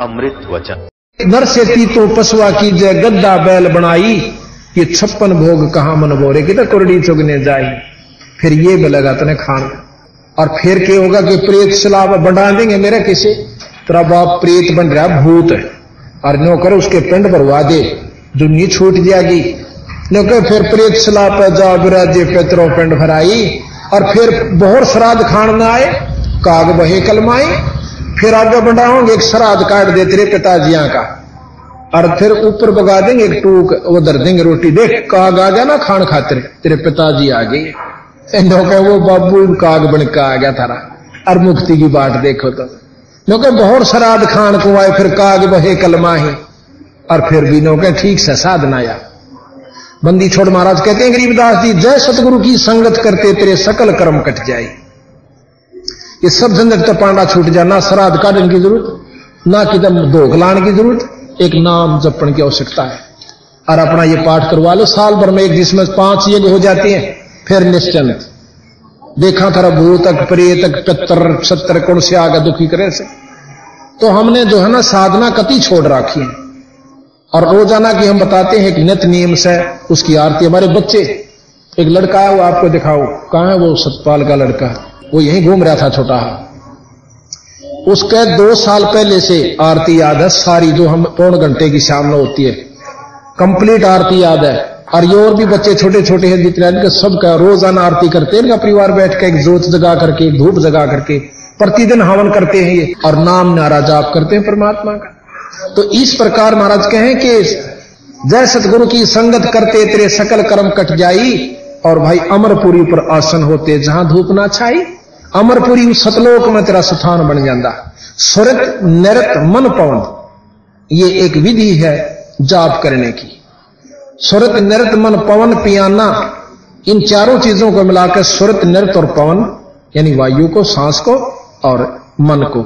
अमृत वचन। नर से तो पशुआ की जय, गद्दा बैल बनाई। ये छप्पन भोग कहा मन बोरे की कुरड़ी चुगने जाई। फिर ये मिलेगा तने खान। और फिर क्या होगा कि प्रेत सलाब बढ़ा देंगे मेरे किसे? तेरा बाप प्रेत बन रहा, भूत है। और नौकर उसके पिंड भरवा दे। दुनिया छूट जाएगी। नौकर फिर प्रेत सलाब पे जा विराजे पेतरों पिंड भराई। और फिर बहुत श्राद्ध खान ना आए, काग बहे कलमाए। फिर आगे बढ़ाओगे एक श्राद्ध काट दे तेरे पिताजिया का। और फिर ऊपर बगा देंगे, एक टूक वो दर देंगे रोटी। देख, काग आ गया ना खान खातिर, तेरे पिताजी आ गए। नौके वो बाबू काग बन का आ गया थारा। और मुक्ति की बात देखो तो। नौके बहुत श्राद्ध खान को आए, फिर काग बहे कलमाही और फिर भी नौके ठीक से साधन आया बंदी छोड़ महाराज कहते हैं गरीबदास जी, जय सतगुरु की संगत करते, तेरे सकल कर्म कट जाए। ये सब झंझट तो पांडा छूट जाए ना श्राद्ध काटने की ज़रूरत, ना किदम धोख लाने की ज़रूरत, एक नाम जपण की आवश्यकता है। और अपना ये पाठ करवा लो, साल भर में एक जिसमें पाँच यज्ञ हो जाती हैं, फिर निश्चिंत देखा थारा भूतक प्रेतक पितर सत्तर कौन से आगे दुखी करे से। तो हमने जो है ना, साधना कति छोड़ रखी है। और रोज़ाना की हम बताते हैं कि नित नियम से उसकी आरती। हमारे बच्चे, एक लड़का है वो आपको दिखाओ कहा है वो सतपाल का लड़का? वो यहीं घूम रहा था छोटा उसके दो साल पहले से आरती याद है, सारी जो हम पौन घंटे की शाम में होती है। कंप्लीट आरती याद है। और ये और भी बच्चे छोटे छोटे हैं जितने, इनके सब का रोज़ाना आरती करते हैं। इनका परिवार बैठ के एक जोत जगा करके धूप जगा करके, प्रतिदिन हवन करते हैं ये। और नाम नारा जाप करते हैं परमात्मा का। तो इस प्रकार महाराज कहें कि, जय सतगुरु की संगत करते, तेरे सकल कर्म कट जाई, और भाई अमरपुरी पर आसन होते, जहाँ धूप ना छाई अमरपुरी सतलोक में तेरा स्थान बन जाता सुरत नृत मन पवन ये एक विधि है जाप करने की। सुरत नृत मन पवन, पियाना, इन चारों चीज़ों को मिलाकर सुरत नृत और पवन, यानी वायु को, सांस को और मन को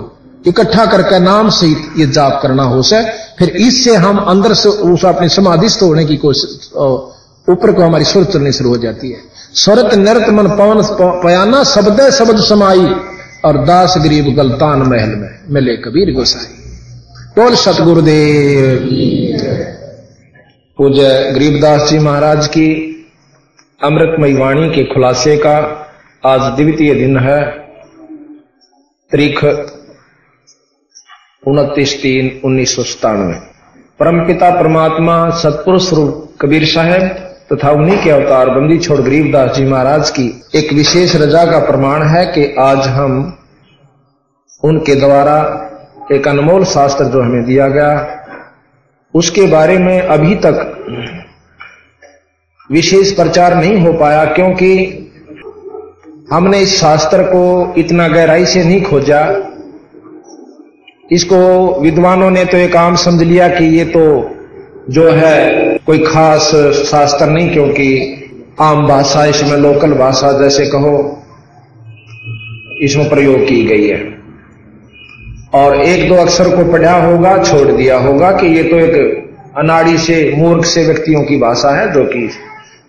इकट्ठा करके नाम से ये जाप करना हो से फिर इससे हम अंदर से उस अपनी समाधि होने की कोशिश ऊपर को हमारी सुर चलनी शुरू हो जाती है। स्वरत नृत मन पवन पयाना, शब्द शब्द समाई, और दास गरीब गलतान महल में मिले कबीर गोसाई। बोल सतगुरुदेव। पूज्य गरीबदास जी महाराज की अमृतमय वाणी के खुलासे का आज द्वितीय दिन है। तारीख उनतीस तीन उन्नीस सौ सतानवे परम पिता परमात्मा सतपुरुष रूप कबीर साहब तथा उन्हीं के अवतार बंदी छोड़ गरीबदास जी महाराज की एक विशेष रजा का प्रमाण है कि आज हम उनके द्वारा एक अनमोल शास्त्र जो हमें दिया गया, उसके बारे में अभी तक विशेष प्रचार नहीं हो पाया क्योंकि हमने इस शास्त्र को इतना गहराई से नहीं खोजा। इसको विद्वानों ने तो एक आम समझ लिया कि ये तो जो है, कोई खास शास्त्र नहीं, क्योंकि आम भाषा, इसमें लोकल भाषा, जैसे कहो, इसमें प्रयोग की गई है। और एक दो अक्षर को पढ़ा होगा, छोड़ दिया होगा, कि ये तो एक अनाड़ी से, मूर्ख से व्यक्तियों की भाषा है, जो कि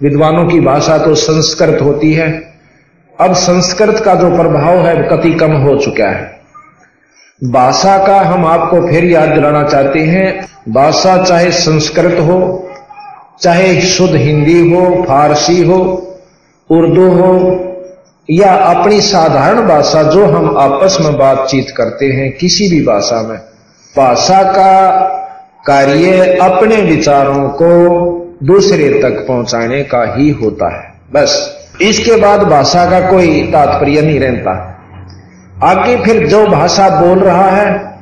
विद्वानों की भाषा तो संस्कृत होती है। अब संस्कृत का जो प्रभाव है कति कम हो चुका है। भाषा का हम आपको फिर याद दिलाना चाहते हैं। भाषा चाहे संस्कृत हो, चाहे शुद्ध हिंदी हो, फारसी हो, उर्दू हो, या अपनी साधारण भाषा जो हम आपस में बातचीत करते हैं किसी भी भाषा में। भाषा का कार्य अपने विचारों को दूसरे तक पहुँचाने का ही होता है। बस, इसके बाद भाषा का कोई तात्पर्य नहीं रहता। आगे फिर जो भाषा बोल रहा है,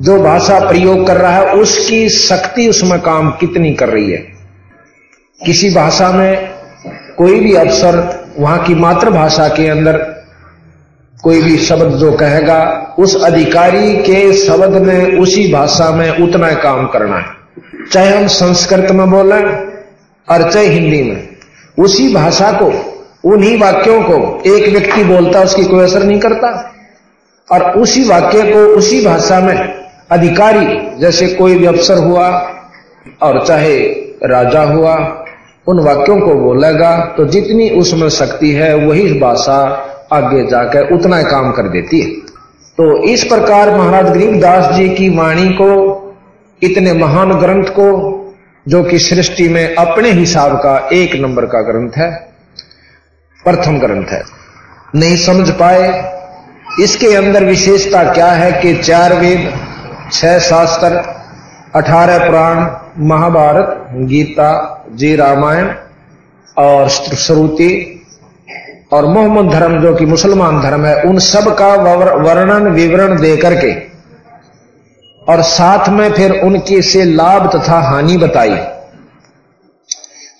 जो भाषा प्रयोग कर रहा है, उसकी शक्ति उसमें काम कितनी कर रही है? किसी भाषा में कोई भी अवसर वहाँ की मातृभाषा के अंदर कोई भी शब्द जो कहेगा, उस अधिकारी के शब्द में, उसी भाषा में उतना काम करना है। चाहे हम संस्कृत में बोलें और चाहे हिंदी में, उसी भाषा को, उन्हीं वाक्यों को एक व्यक्ति बोलता, उसकी कोई असर नहीं करता। और उसी वाक्य को उसी भाषा में अधिकारी, जैसे कोई भी अफसर हुआ और चाहे राजा हुआ, उन वाक्यों को बोलेगा तो जितनी उसमें शक्ति है, वही भाषा आगे जाकर उतना काम कर देती है। तो इस प्रकार महाराज गरीबदास जी की वाणी को, इतने महान ग्रंथ को, जो कि सृष्टि में अपने हिसाब का एक नंबर का ग्रंथ है, प्रथम ग्रंथ है, नहीं समझ पाए इसके अंदर विशेषता क्या है कि चार वेद, छह शास्त्र, अठारह पुराण, महाभारत, गीता, जी रामायण और श्रुति और मोहम्मद धर्म जो कि मुसलमान धर्म है, उन सब का वर्णन, विवरण दे करके और साथ में फिर उनके से लाभ तथा हानि बताई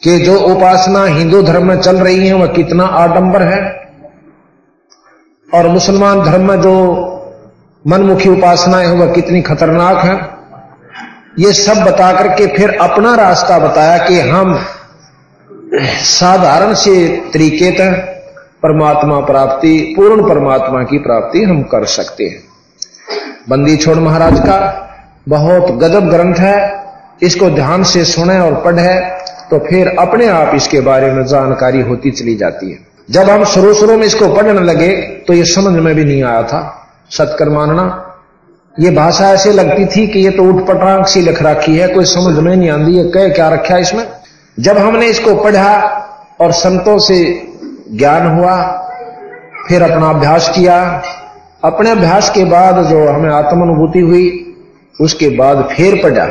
कि जो उपासना हिंदू धर्म में चल रही है, वह कितना आडंबर है। और मुसलमान धर्म में जो मनमुखी उपासनाएँ हैं, वह कितनी खतरनाक है। ये सब बता करके फिर अपना रास्ता बताया कि हम साधारण से तरीके तक परमात्मा प्राप्ति, पूर्ण परमात्मा की प्राप्ति हम कर सकते हैं। बंदी छोड़ महाराज का बहुत गजब ग्रंथ है। इसको ध्यान से सुने और पढ़े तो फिर अपने आप इसके बारे में जानकारी होती चली जाती है। जब हम शुरू शुरू में इसको पढ़ने लगे तो ये समझ में भी नहीं आया था। सत्कर मानना ये भाषा ऐसे लगती थी कि ये तो उठ पटांग सी लिख रखी है, कोई समझ में नहीं आती है कह क्या रखा इसमें? जब हमने इसको पढ़ा और संतों से ज्ञान हुआ, फिर अपना अभ्यास किया, अपने अभ्यास के बाद जो हमें आत्मानुभूति हुई, उसके बाद फिर पढ़ा,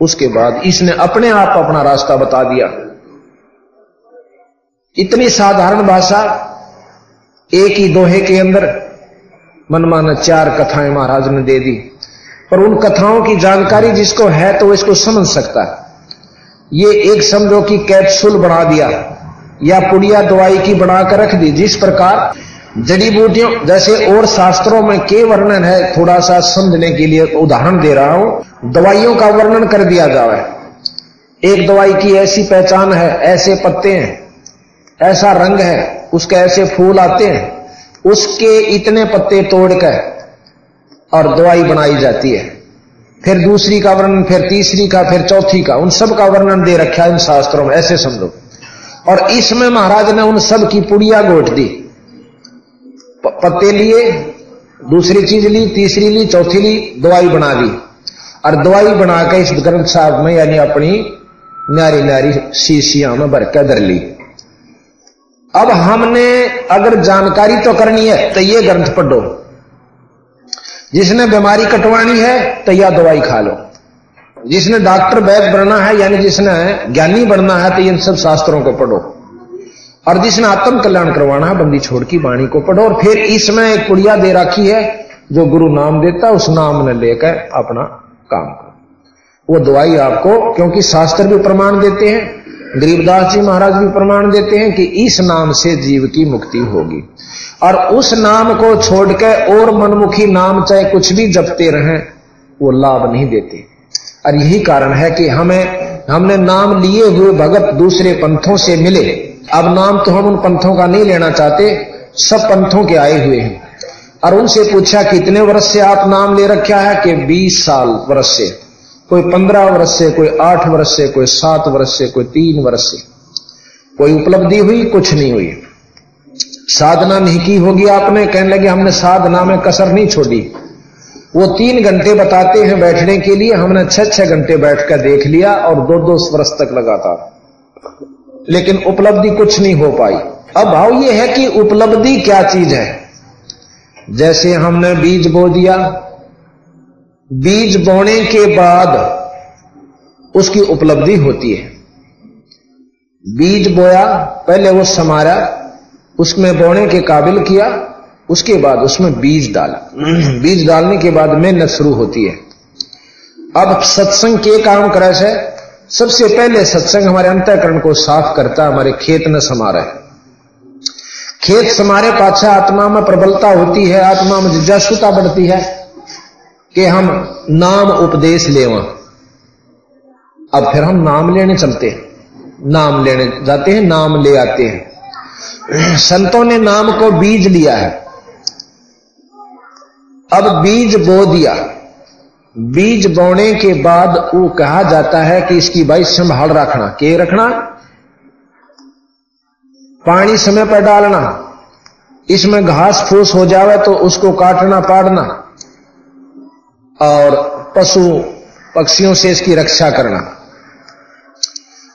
उसके बाद इसने अपने आप अपना रास्ता बता दिया। इतनी साधारण भाषा एक ही दोहे के अंदर मनमाना चार कथाएँ महाराज ने दे दी। पर उन कथाओं की जानकारी जिसको है तो इसको समझ सकता है। ये एक समझो कि कैप्सूल बना दिया या पुड़िया दवाई की बनाकर रख दी। जिस प्रकार जड़ी बूटियों जैसे और शास्त्रों में के वर्णन है थोड़ा सा समझने के लिए उदाहरण दे रहा हूँ। दवाइयों का वर्णन कर दिया जाए एक दवाई की ऐसी पहचान है, ऐसे पत्ते हैं। ऐसा रंग है, उसके ऐसे फूल आते हैं, उसके इतने पत्ते तोड़कर और दवाई बनाई जाती है। फिर दूसरी का वर्णन, फिर तीसरी का, फिर चौथी का, उन सब का वर्णन दे रखा है इन शास्त्रों में, ऐसे समझो। और इसमें महाराज ने उन सब की पुड़िया गोट दी। पत्ते लिए, दूसरी चीज़ ली, तीसरी ली, चौथी ली, दवाई बना दी। और दवाई बनाकर इस ग्रंथ साहब में यानी अपनी न्यारी न्यारी शीशिया में भर कर धर ली। अब हमने अगर जानकारी तो करनी है तो ये ग्रंथ पढ़ो। जिसने बीमारी कटवानी है तो यह दवाई खा लो। जिसने डॉक्टर वैद बनना है, यानी जिसने ज्ञानी बनना है तो इन सब शास्त्रों को पढ़ो। और जिसने आत्म कल्याण करवाना है, बंदी छोड़ की वाणी को पढ़ो। और फिर इसमें एक पुड़िया दे रखी है, जो गुरु नाम देता उस नाम ने लेकर अपना काम करो। वो दवाई आपको, क्योंकि शास्त्र भी प्रमाण देते हैं गरीबदास जी महाराज भी प्रमाण देते हैं कि इस नाम से जीव की मुक्ति होगी। और उस नाम को छोड़कर और मनमुखी नाम चाहे कुछ भी जपते रहें, वो लाभ नहीं देते। और यही कारण है कि हमें, हमने नाम लिए हुए भगत दूसरे पंथों से मिले। अब नाम तो हम उन पंथों का नहीं लेना चाहते, सब पंथों के आए हुए हैं। और उनसे पूछा, कितने वर्ष से आप नाम ले रखा है? कि 20 साल वर्ष से। कोई 15 वर्ष से, कोई आठ वर्ष से, कोई सात वर्ष से, कोई तीन वर्ष से। कोई उपलब्धि हुई, कुछ नहीं हुई। साधना नहीं की होगी आपने, कहने लगे हमने साधना में कसर नहीं छोड़ी। वो तीन घंटे बताते हैं बैठने के लिए, हमने छह छह घंटे बैठकर देख लिया और दो दो वर्ष तक लगातार। लेकिन उपलब्धि कुछ नहीं हो पाई। अब भाव ये है कि उपलब्धि क्या चीज़ है? जैसे हमने बीज बो दिया बीज बोने के बाद उसकी उपलब्धि होती है। बीज बोया, पहले वो समारा, उसमें बोने के काबिल किया, उसके बाद उसमें बीज डाला। बीज डालने के बाद मेहनत शुरू होती है। अब सत्संग के काम करे से सबसे पहले सत्संग हमारे अंतकरण को साफ़ करता है हमारे खेत न समारा है। खेत समारे पाछा आत्मा में प्रबलता होती है, आत्मा में जिज्ञासुता बढ़ती है। कि हम नाम उपदेश लेवा। अब फिर हम नाम लेने चलते हैं। नाम लेने जाते हैं, नाम ले आते हैं। संतों ने नाम को बीज लिया है। अब बीज बो दिया। बीज बोने के बाद वो कहा जाता है कि इसकी भाई संभाल रखना। के रखना? पानी समय पर डालना। इसमें घास फूस हो जावे तो उसको काटना, पाड़ना। और पशु पक्षियों से इसकी रक्षा करना।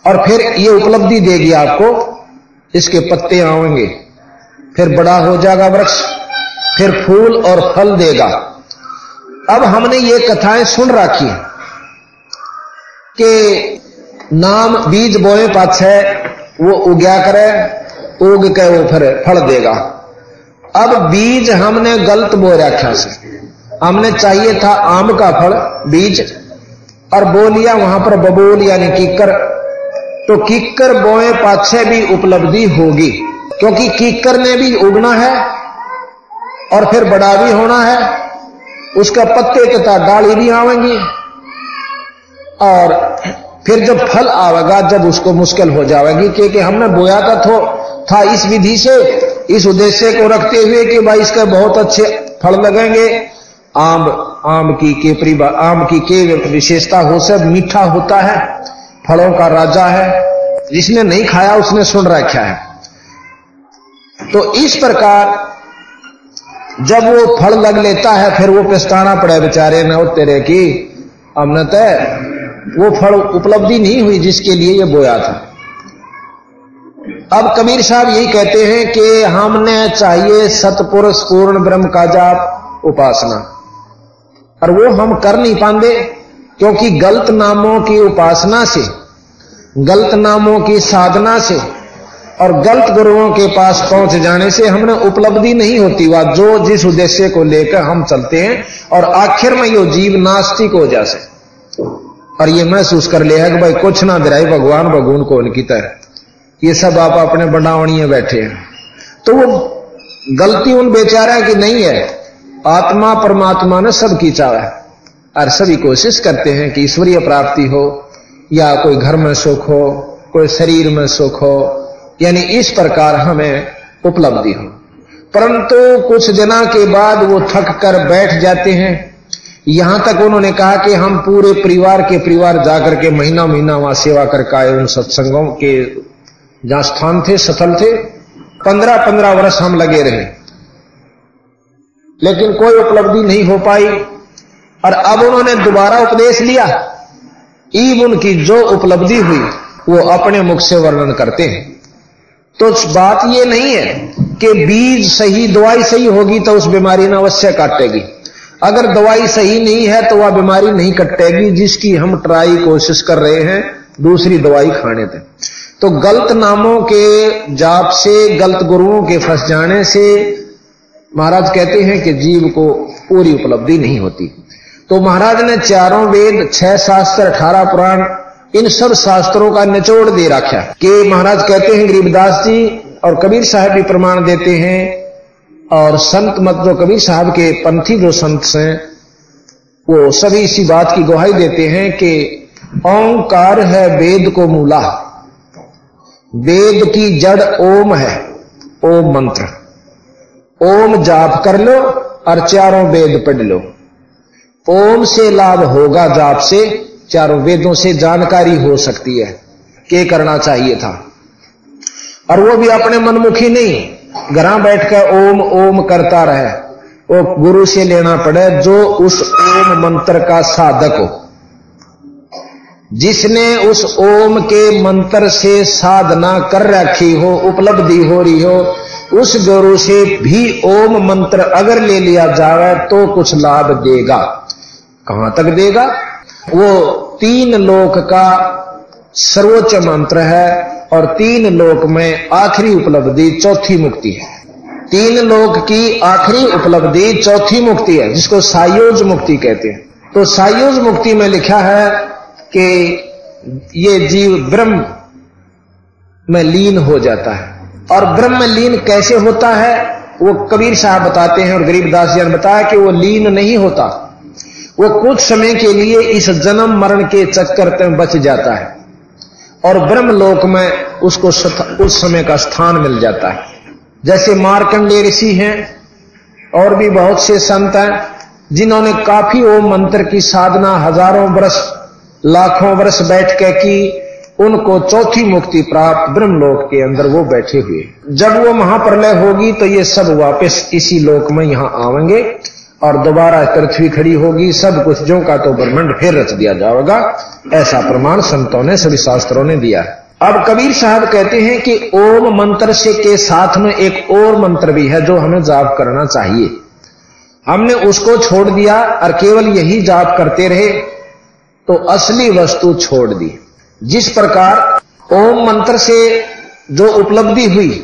और फिर ये उपलब्धि देगी आपको, इसके पत्ते आएँगे। फिर बड़ा हो जाएगा वृक्ष, फिर फूल और फल देगा। अब हमने ये कथाएँ सुन रखी कि नाम बीज बोए पाछे वो उग्या करे, उग के वो फिर फल देगा। अब बीज हमने गलत बो रखा से। हमने चाहिए था आम का फल, बीज, और बो लिया वहाँ पर बबूल, यानी कीकर। तो कीकर बोए पाछे भी उपलब्धि होगी, क्योंकि कीकर ने भी उगना है, और फिर बड़ा भी होना है, उसका पत्ते तथा डाली भी आवेंगी, और फिर जब फल आवेगा, जब उसको मुश्किल हो जाएगी क्योंकि हमने बोया था तो था इस विधि से, इस उद्देश्य को रखते हुए कि भाई इसके बहुत अच्छे फल लगेंगे आम आम की केपरी आम की के विशेषता हो सब मीठा होता है, फलों का राजा है, जिसने नहीं खाया उसने सुन रखा है। तो इस प्रकार जब वो फल लग लेता है, फिर वो पछताना पड़े बेचारे, न तेरे की हमने तय वो फल उपलब्धि नहीं हुई जिसके लिए ये बोया था। अब कबीर साहब यही कहते हैं कि हमने चाहिए सतपुरुष पूर्ण ब्रह्म का जाप उपासना। और वो हम कर नहीं पाते क्योंकि गलत नामों की उपासना से, गलत नामों की साधना से और गलत गुरुओं के पास पहुँच जाने से हमने उपलब्धि नहीं होती वह जो जिस उद्देश्य को लेकर हम चलते हैं और आखिर में यो जीव नास्तिक हो जा सके और ये महसूस कर लिया कि भाई कुछ ना दिराई भगवान भगवान को उनकी तरह। ये सब आप अपने बनावणीय बैठे हैं। तो वो गलती उन बेचारा की नहीं है? आत्मा परमात्मा ने सबकी चाह है। और सभी कोशिश करते हैं कि ईश्वरीय प्राप्ति हो, या कोई घर में सुख हो, कोई शरीर में सुख हो, यानी इस प्रकार हमें उपलब्धि हो। परंतु कुछ दिना के बाद वो थक कर बैठ जाते हैं। यहाँ तक उन्होंने कहा कि हम पूरे परिवार के परिवार जाकर के महीना महीना वहाँ सेवा करके आए। उन सत्संगों के जहाँ स्थान थे, सफल थे। पंद्रह पंद्रह वर्ष हम लगे रहे। लेकिन कोई उपलब्धि नहीं हो पाई। और अब उन्होंने दोबारा उपदेश लिया। ईब उनकी जो उपलब्धि हुई, वो अपने मुख से वर्णन करते हैं। तो बात ये नहीं है कि बीज सही, दवाई सही होगी तो उस बीमारी ने अवश्य काटेगी। अगर दवाई सही नहीं है तो वह बीमारी नहीं कटेगी, जिसकी हम ट्राई कोशिश कर रहे हैं, दूसरी दवाई खाने थे तो गलत नामों के जाप से, गलत गुरुओं के फंस जाने से महाराज कहते हैं कि जीव को पूरी उपलब्धि नहीं होती। तो महाराज ने चारों वेद, छह शास्त्र, अठारह पुराण, इन सब शास्त्रों का निचोड़ दे रखा कि महाराज कहते हैं, गरीबदास जी और कबीर साहब भी प्रमाण देते हैं और संत मत जो कबीर साहब के पंथी जो संत हैं, वो सभी इसी बात की गुहाई देते हैं कि ओंकार है वेद को मूला। वेद की जड़ ओम है, ओम मंत्र। ओम जाप कर लो और चारों वेद पढ़ लो। ओम से लाभ होगा जाप से, चारों वेदों से जानकारी हो सकती है, के करना चाहिए था। और वो भी अपने मनमुखी नहीं, घर बैठकर ओम ओम करता रहे। वो गुरु से लेना पड़े जो उस ओम मंत्र का साधक हो। जिसने उस ओम के मंत्र से साधना कर रखी हो, उपलब्धि हो रही हो उस गुरु से भी ओम मंत्र अगर ले लिया जाए तो कुछ लाभ देगा। कहाँ तक देगा? वो तीन लोक का सर्वोच्च मंत्र है और तीन लोक में आखिरी उपलब्धि चौथी मुक्ति है। तीन लोक की आखिरी उपलब्धि चौथी मुक्ति है, जिसको सायोज मुक्ति कहते हैं। तो सायोज मुक्ति में लिखा है कि ये जीव ब्रह्म में लीन हो जाता है। और ब्रह्म लीन कैसे होता है, वो कबीर साहब बताते हैं और गरीबदास जी ने बताया कि वो लीन नहीं होता। वो कुछ समय के लिए इस जन्म मरण के चक्कर में बच जाता है और ब्रह्म लोक में उसको उस समय का स्थान मिल जाता है। जैसे मार्कंडे ऋषि हैं, और भी बहुत से संत हैं, जिन्होंने काफ़ी ओम मंत्र की साधना हज़ारों वर्ष लाखों वर्ष बैठ के की उनको चौथी मुक्ति प्राप्त ब्रह्मलोक के अंदर वो बैठे हुए। जब वो महाप्रलय होगी तो ये सब वापस इसी लोक में यहाँ आवेंगे और दोबारा पृथ्वी खड़ी होगी। सब कुछ जो का तो ब्रह्मंड फिर रच दिया जाएगा। ऐसा प्रमाण संतों ने, सभी शास्त्रों ने दिया। अब कबीर साहब कहते हैं कि ओम मंत्र से के साथ में एक और मंत्र भी है जो हमें जाप करना चाहिए। हमने उसको छोड़ दिया और केवल यही जाप करते रहे तो असली वस्तु छोड़ दी। जिस प्रकार ओम मंत्र से जो उपलब्धि हुई,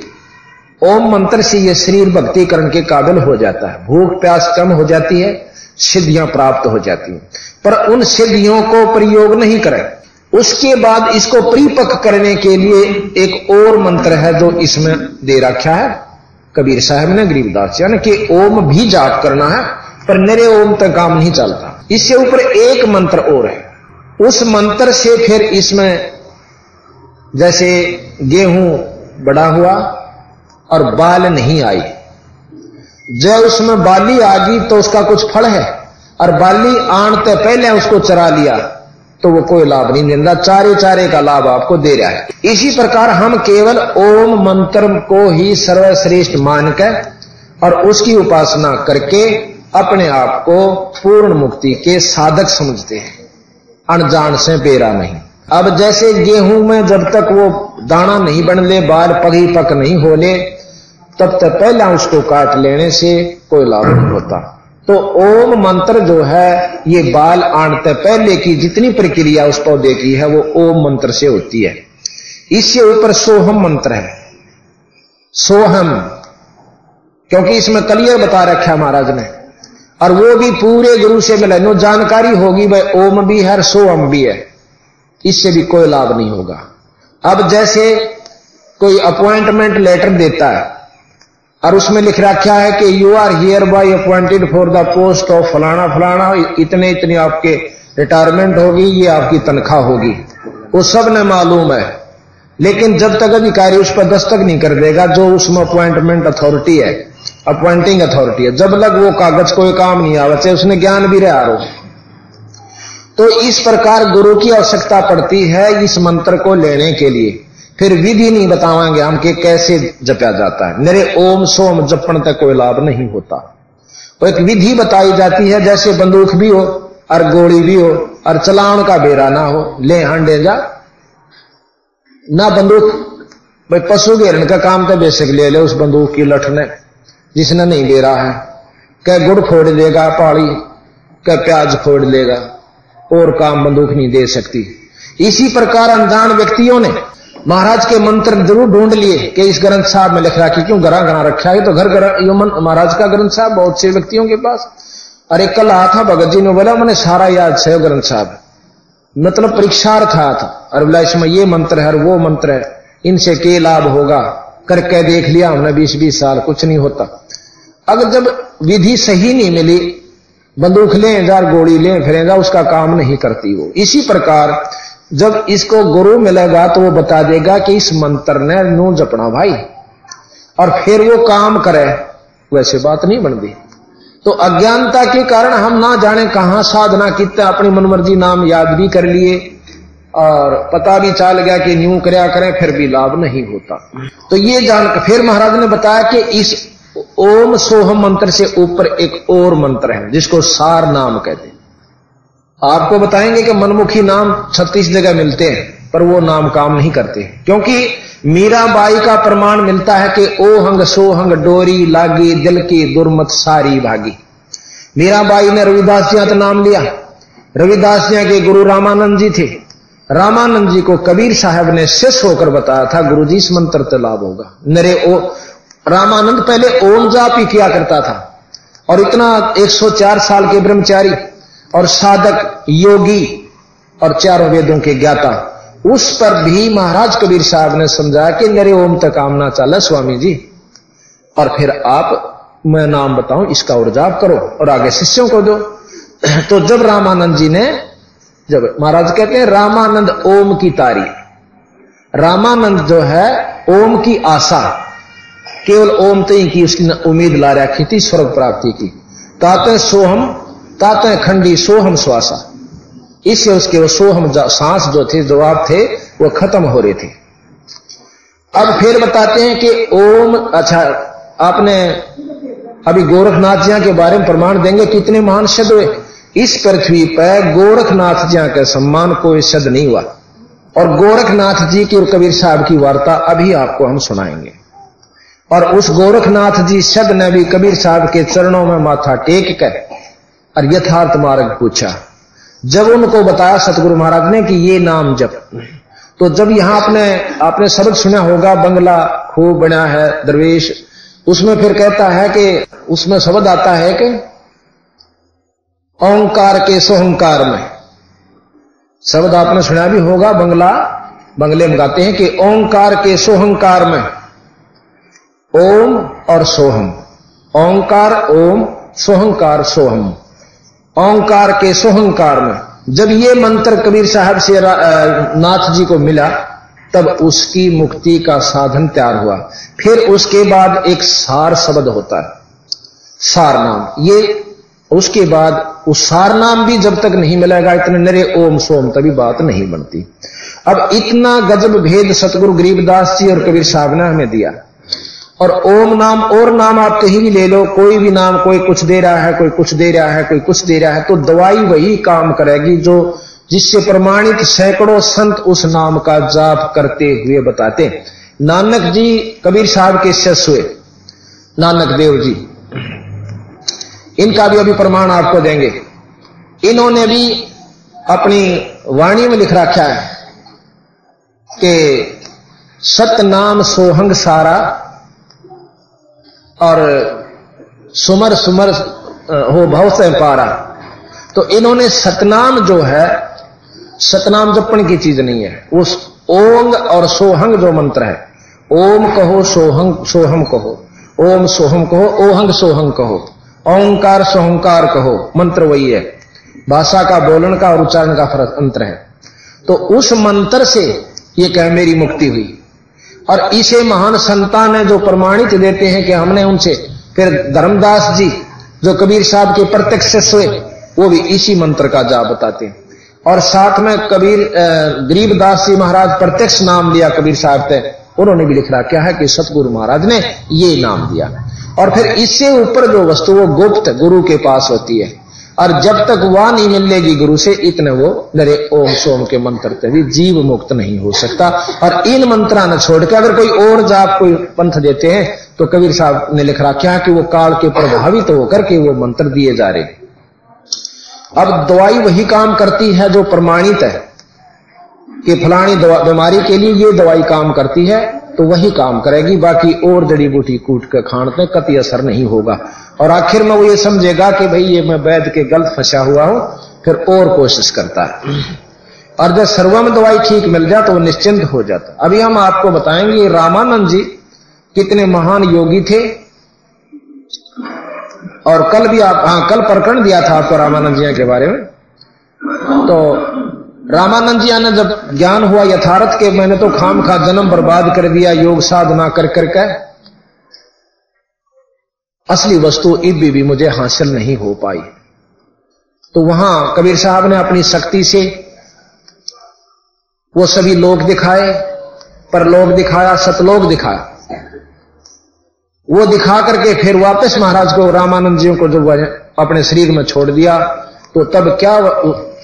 ओम मंत्र से यह शरीर भक्तिकरण के काबिल हो जाता है। भूख प्यास कम हो जाती है, सिद्धियाँ प्राप्त हो जाती हैं। पर उन सिद्धियों को प्रयोग नहीं करें। उसके बाद इसको परिपक्व करने के लिए एक और मंत्र है जो इसमें दे रखा है। कबीर साहब ने, गरीबदास यानी कि ओम भी जाप करना है, पर मेरे ओम तक काम नहीं चलता। इससे ऊपर एक मंत्र और है। उस मंत्र से फिर इसमें जैसे गेहूँ बड़ा हुआ और बाल नहीं आई। जब उसमें बाली आ गई तो उसका कुछ फल है और बाली आनते पहले उसको चरा लिया तो वो कोई लाभ नहीं देता। चारे चारे का लाभ आपको दे रहा है। इसी प्रकार हम केवल ओम मंत्र को ही सर्वश्रेष्ठ मानकर और उसकी उपासना करके अपने आप को पूर्ण मुक्ति के साधक समझते हैं। अनजान से बेरा नहीं। अब जैसे गेहूँ में जब तक वो दाना नहीं बन ले, बाल पगी पक नहीं हो ले, तब तक पहला उसको काट लेने से कोई लाभ नहीं होता। तो ओम मंत्र जो है, ये बाल आनते पहले की जितनी प्रक्रिया उस पौधे की है, वो ओम मंत्र से होती है। इससे ऊपर सोहम मंत्र है। सोहम, क्योंकि इसमें क्लियर बता रखा है महाराज ने। और वो भी पूरे गुरु से मिले नो जानकारी होगी, भाई, ओम भी है सो ओम भी है। इससे भी कोई लाभ नहीं होगा। अब जैसे कोई अपॉइंटमेंट लेटर देता है और उसमें लिख रखा है कि you are hereby appointed for the post of फलाना फलाना, इतने इतने आपके रिटायरमेंट होगी, ये आपकी तनख्वाह होगी। वो सबने मालूम है। लेकिन जब तक अधिकारी उस पर दस्तक नहीं कर देगा, जो उसमें अपॉइंटमेंट अथॉरिटी है अपॉइंटिंग अथॉरिटी है जब लग वो कागज़ कोई काम नहीं आवे, चाहे उसने ज्ञान भी रहा हो तो इस प्रकार गुरु की आवश्यकता पड़ती है इस मंत्र को लेने के लिए। फिर विधि नहीं बतावांगे हम कि कैसे जपया जाता है। मेरे ओम सोम जपण तक कोई लाभ नहीं होता। तो एक विधि बताई जाती है, जैसे बंदूक भी हो, और गोली भी हो, और चलान का बेरा ना हो, ले हंडे जा। ना बंदूक, भाई पशु घेरने का काम तो बेसिक ले ले उस बंदूक की लठ ने। जिसने नहीं दे रहा है। कह गुड़ फोड़ देगा पहाड़ी कह प्याज फोड़ लेगा और काम बंदूक नहीं दे सकती। इसी प्रकार अनजान व्यक्तियों ने महाराज के मंत्र ज़रूर ढूंढ लिए कि इस ग्रंथ साहब में लिख रहा कि क्यों घरा घरा रखा है? तो घर घर महाराज का ग्रंथ साहब, बहुत से व्यक्तियों के पास। अरे कल आया था भगत जी ने, बोला, मैंने सारा याद है ग्रंथ साहब। मतलब परीक्षार्थ आया था। और बोला, इसमें ये मंत्र है और वो मंत्र है। इनसे के लाभ होगा? करके देख लिया, हमने बीस बीस साल कुछ नहीं होता। अगर जब विधि सही नहीं मिली, बंदूक ले, जा गोली ले फिरेगा उसका काम नहीं करती वो। इसी प्रकार, जब इसको गुरु मिलेगा तो वो बता देगा कि इस मंत्र ने नू जपना भाई। और फिर वो काम करे, वैसे बात नहीं बनती। तो अज्ञानता के कारण हम ना जाने कहाँ साधना कितना अपनी मनमर्जी, नाम याद भी कर लिए। और पता भी चल गया कि न्यू करया करें, फिर भी लाभ नहीं होता। तो ये जान फिर महाराज ने बताया कि इस ओम सोहम मंत्र से ऊपर एक और मंत्र है, जिसको सार नाम कहते हैं। आपको बताएँगे कि मनमुखी नाम छत्तीस जगह मिलते हैं, पर वो नाम काम नहीं करते। क्योंकि मीराबाई का प्रमाण मिलता है कि ओ हंग सो हंग डोरी लागी, दिल की दुर्मत सारी भागी। मीराबाई ने रविदास जी का नाम लिया। रविदास जी के गुरु रामानंद जी थे। रामानंद जी को कबीर साहब ने शिष्य होकर बताया था गुरु जी इस मंत्र से लाभ होगा। नरे ओ, रामानंद पहले ओम जाप ही किया करता था, और इतना 104 साल के ब्रह्मचारी, और साधक, योगी, और चारों वेदों के ज्ञाता, उस पर भी महाराज कबीर साहब ने समझाया कि नरे ओम तक काम ना चला, स्वामी जी। और फिर आप, मैं नाम बताऊँ, इसका और जाप करो, और आगे शिष्यों को दो। तो जब रामानंद जी ने जब महाराज कहते हैं, रामानंद ओम की तारी। रामानंद जो है, ओम की आशा। केवल ओम तई की उसकी उम्मीद ला रखी थी, स्वर्ग प्राप्ति की। ताते सोहम, ताते खंडी सोहम श्वासा इससे उसके वो सोहम सांस जो थे, जवाब थे, वो खत्म हो रहे थे। अब फिर बताते हैं कि ओम अच्छा आपने अभी गोरखनाथ जी के बारे में प्रमाण देंगे कितने महान शब्द हुए। इस पृथ्वी पर गोरखनाथ जी का सम्मान कोई शब्द नहीं हुआ। और गोरखनाथ जी की और कबीर साहब की वार्ता अभी आपको हम सुनाएँगे। और उस गोरखनाथ जी शब्द ने भी कबीर साहब के चरणों में माथा टेक कर और यथार्थ मार्ग पूछा। जब उनको बताया सतगुरु महाराज ने कि ये नाम जप तो जब यहाँ आपने आपने शब्द सुना होगा, बंगला खूब बना है, दरवेश, उसमें फिर कहता है कि, उसमें शब्द आता है कि ओंकार के सोहंकार में। शब्द आपने सुना भी होगा, बंगला, बंगले में गाते हैं कि ओंकार के सोहंकार में। ओम और सोहम। ओंकार, ओम, सोहंकार, सोहम। ओंकार के सोहंकार में। जब ये मंत्र कबीर साहब से नाथ जी को मिला, तब उसकी मुक्ति का साधन तैयार हुआ। फिर उसके बाद एक सार शब्द होता है। सार नाम। ये उसके बाद उस सार नाम भी जब तक नहीं मिलेगा, इतने नरे ओम सोम तभी बात नहीं बनती। अब इतना गजब भेद सतगुरु गरीबदास जी और कबीर साहब ने हमें दिया। और ओम नाम, और नाम आप कहीं भी ले लो, कोई भी नाम, कोई कुछ दे रहा है, कोई कुछ दे रहा है, कोई कुछ दे रहा है तो दवाई वही काम करेगी जो जिससे प्रमाणित सैकड़ों संत उस नाम का जाप करते हुए बताते। नानक जी, कबीर साहब के शिष्य हुए। नानक देव जी इनका भी अभी प्रमाण आपको देंगे। इन्होंने भी अपनी वाणी में लिख रखा है कि सतनाम सोहंग सारा और सुमर सुमर हो भव से पारा। तो इन्होंने सतनाम जो है, सतनाम जपन की चीज़ नहीं है। उस ओंग और सोहंग जो मंत्र है, ओम कहो सोहंग, सोहम कहो, ओम सोहम कहो, ओहंग सोहंग कहो। ओंकार सोहंकार कहो, मंत्र वही है। भाषा का बोलन का और उच्चारण का फ़र्क अंतर है। तो उस मंत्र से ये कह मेरी मुक्ति हुई। और इसे महान संतान है जो प्रमाणित देते हैं कि हमने उनसे, फिर धर्मदास जी, जो कबीर साहब के प्रत्यक्ष हुए वो भी इसी मंत्र का जाप बताते हैं। और साथ में कबीर गरीबदास जी महाराज प्रत्यक्ष नाम लिया कबीर साहब थे उन्होंने भी लिख रहा क्या है कि सतगुरु महाराज ने ये नाम दिया। और फिर इससे ऊपर जो वस्तु वो गुप्त गुरु के पास होती है। और जब तक वह नहीं मिलेगी गुरु से, इतने वो नरे ओम सोम के मंत्र से भी जीव मुक्त नहीं हो सकता। और इन मंत्रा न छोड़ के अगर कोई और जाप कोई पंथ देते हैं तो कबीर साहब ने लिख रहा क्या कि वो काल के प्रभावित तो होकर के वो मंत्र दिए जा रहे अब दवाई वही काम करती है जो प्रमाणित है। कि फलानी बीमारी के लिए ये दवाई काम करती है तो वही काम करेगी, बाकी और जड़ी बूटी कूट कर खाने कति असर नहीं होगा। और आखिर में वो ये समझेगा कि भाई ये मैं वैद के गलत फंसा हुआ हूँ, फिर और कोशिश करता है। और जब सर्वम दवाई ठीक मिल जाए तो वो निश्चिंत हो जाता अभी हम आपको बताएँगे, रामानंद जी कितने महान योगी थे। और कल भी आप हाँ कल प्रकरण दिया था आपको रामानंद जी के बारे में। तो रामानंद जी ने जब ज्ञान हुआ यथार्थ के, मैंने तो खाम खा जन्म बर्बाद कर दिया, योग साधना कर करके असली वस्तु इब भी मुझे हासिल नहीं हो पाई। तो वहाँ कबीर साहब ने अपनी शक्ति से वो सभी लोग दिखाए, पर लोग दिखाया सतलोक दिखाया। वो दिखा करके फिर वापस महाराज को, रामानंद जी को जब अपने शरीर में छोड़ दिया तो तब क्या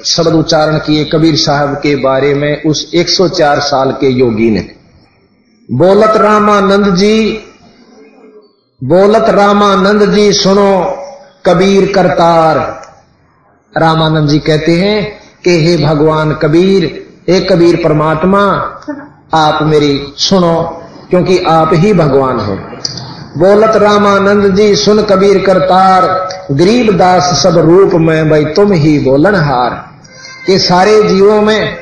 शब्द उच्चारण किए कबीर साहब के बारे में उस 104 साल के योगी ने। बोलत रामानंद जी, बोलत रामानंद जी सुनो कबीर करतार। रामानंद जी कहते हैं कि हे भगवान कबीर, हे कबीर परमात्मा, आप मेरी सुनो, क्योंकि आप ही भगवान हो। बोलत रामानंद जी सुन कबीर करतार, गरीब दास सब रूप में भाई तुम ही बोलन हार कि सारे जीवों में,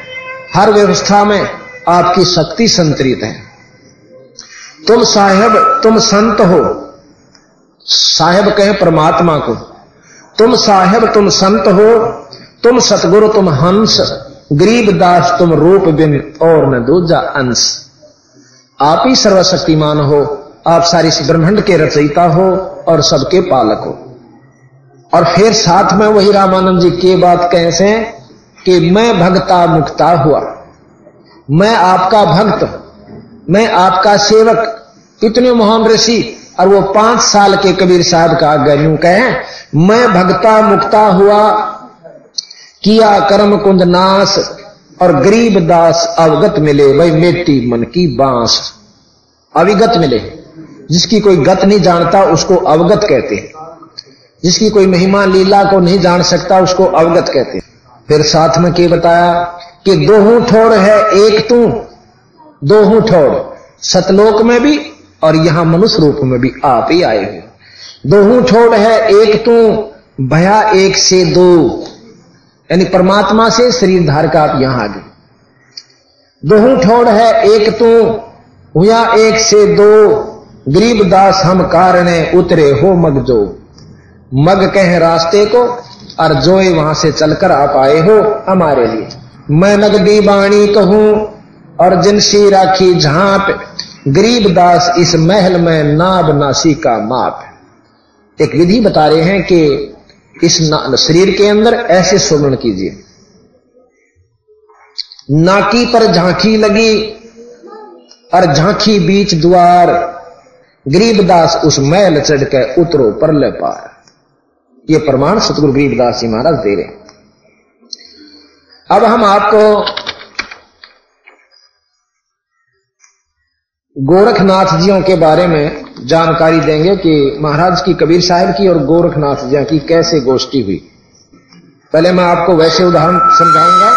हर व्यवस्था में आपकी शक्ति संतरित है। तुम साहेब, तुम संत हो। साहेब कहे परमात्मा को। तुम साहेब, तुम संत हो। तुम सतगुरु, तुम हंस। गरीब दास, तुम रूप बिन और न दूजा अंश। आप ही सर्वशक्तिमान हो। आप सारी ब्रह्मांड के रचयिता हो और सबके पालक हो। और फिर साथ में वही रामानंद जी की बात कैसे कि मैं भक्ता मुक्ता हुआ। मैं आपका भक्त, मैं आपका सेवक, इतने महान ऋषि और वो पाँच साल के कबीर साहब का आज्ञा यूँ कहे, मैं भक्ता मुक्ता हुआ, किया कर्म कुंद नाश और गरीब दास अवगत मिले भाई मेटी मन की बाँस। अविगत मिले। जिसकी कोई गत नहीं जानता, उसको अवगत कहते हैं। जिसकी कोई महिमा लीला को नहीं जान सकता, उसको अवगत कहते हैं। फिर साथ में के बताया कि दोहू ठोड़ है, एक तू। दोहू ठोड़, सतलोक में भी और यहाँ मनुष्य रूप में भी आप ही आए हुए दोहू ठोड़ है, एक तू, भया एक से दो। यानी परमात्मा से शरीर धार का आप यहाँ आ गए। दोहू ठोड़ है, एक तू हुआ एक से दो। गरीब दास हम कारण उतरे हो मग जो। मग कह रास्ते को और जोए वहाँ से चलकर आप आए हो हमारे लिए। मैं नगदी बाणी कहूँ और जिनसी राखी झांप, गरीब दास इस महल में नाब नासी का माप एक विधि बता रहे हैं कि इस शरीर के अंदर ऐसे सुमरण कीजिए। नाकी पर झांकी लगी और झांकी बीच द्वार गरीबदास उस महल चढ़ के उतरो पर ले पार ये प्रमाण सतगुरु गरीबदास जी महाराज दे रहे अब हम आपको गोरखनाथ जियों के बारे में जानकारी देंगे कि महाराज की कबीर साहब की और गोरखनाथ जिया की कैसे गोष्ठी हुई। पहले मैं आपको वैसे उदाहरण समझाऊँगा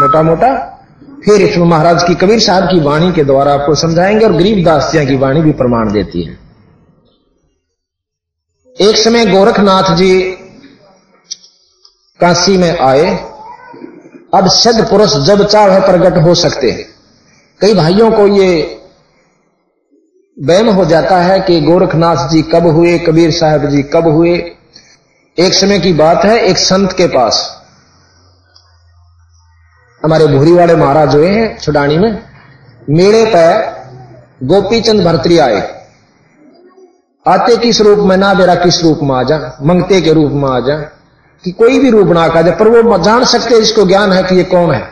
मोटा मोटा फिर इसमें महाराज की कबीर साहब की वाणी के द्वारा आपको समझाएँगे और गरीबदास जिया की वाणी भी प्रमाण देती है। एक समय गोरखनाथ जी काशी में आए। अब सद पुरुष जब चाहे प्रकट हो सकते हैं। कई भाइयों को ये बैम हो जाता है कि गोरखनाथ जी कब हुए, कबीर साहब जी कब हुए। एक समय की बात है, एक संत के पास। हमारे भूरी वाले महाराज हुए हैं छुडानी में। मेरे पे गोपीचंद भरतरी आए। आते किस रूप में? ना बेरा किस रूप में आ जा? मंगते के रूप में आ जा। कि कोई भी रूप ना आ जाए पर वो जान सकते जिसको ज्ञान है कि ये कौन है।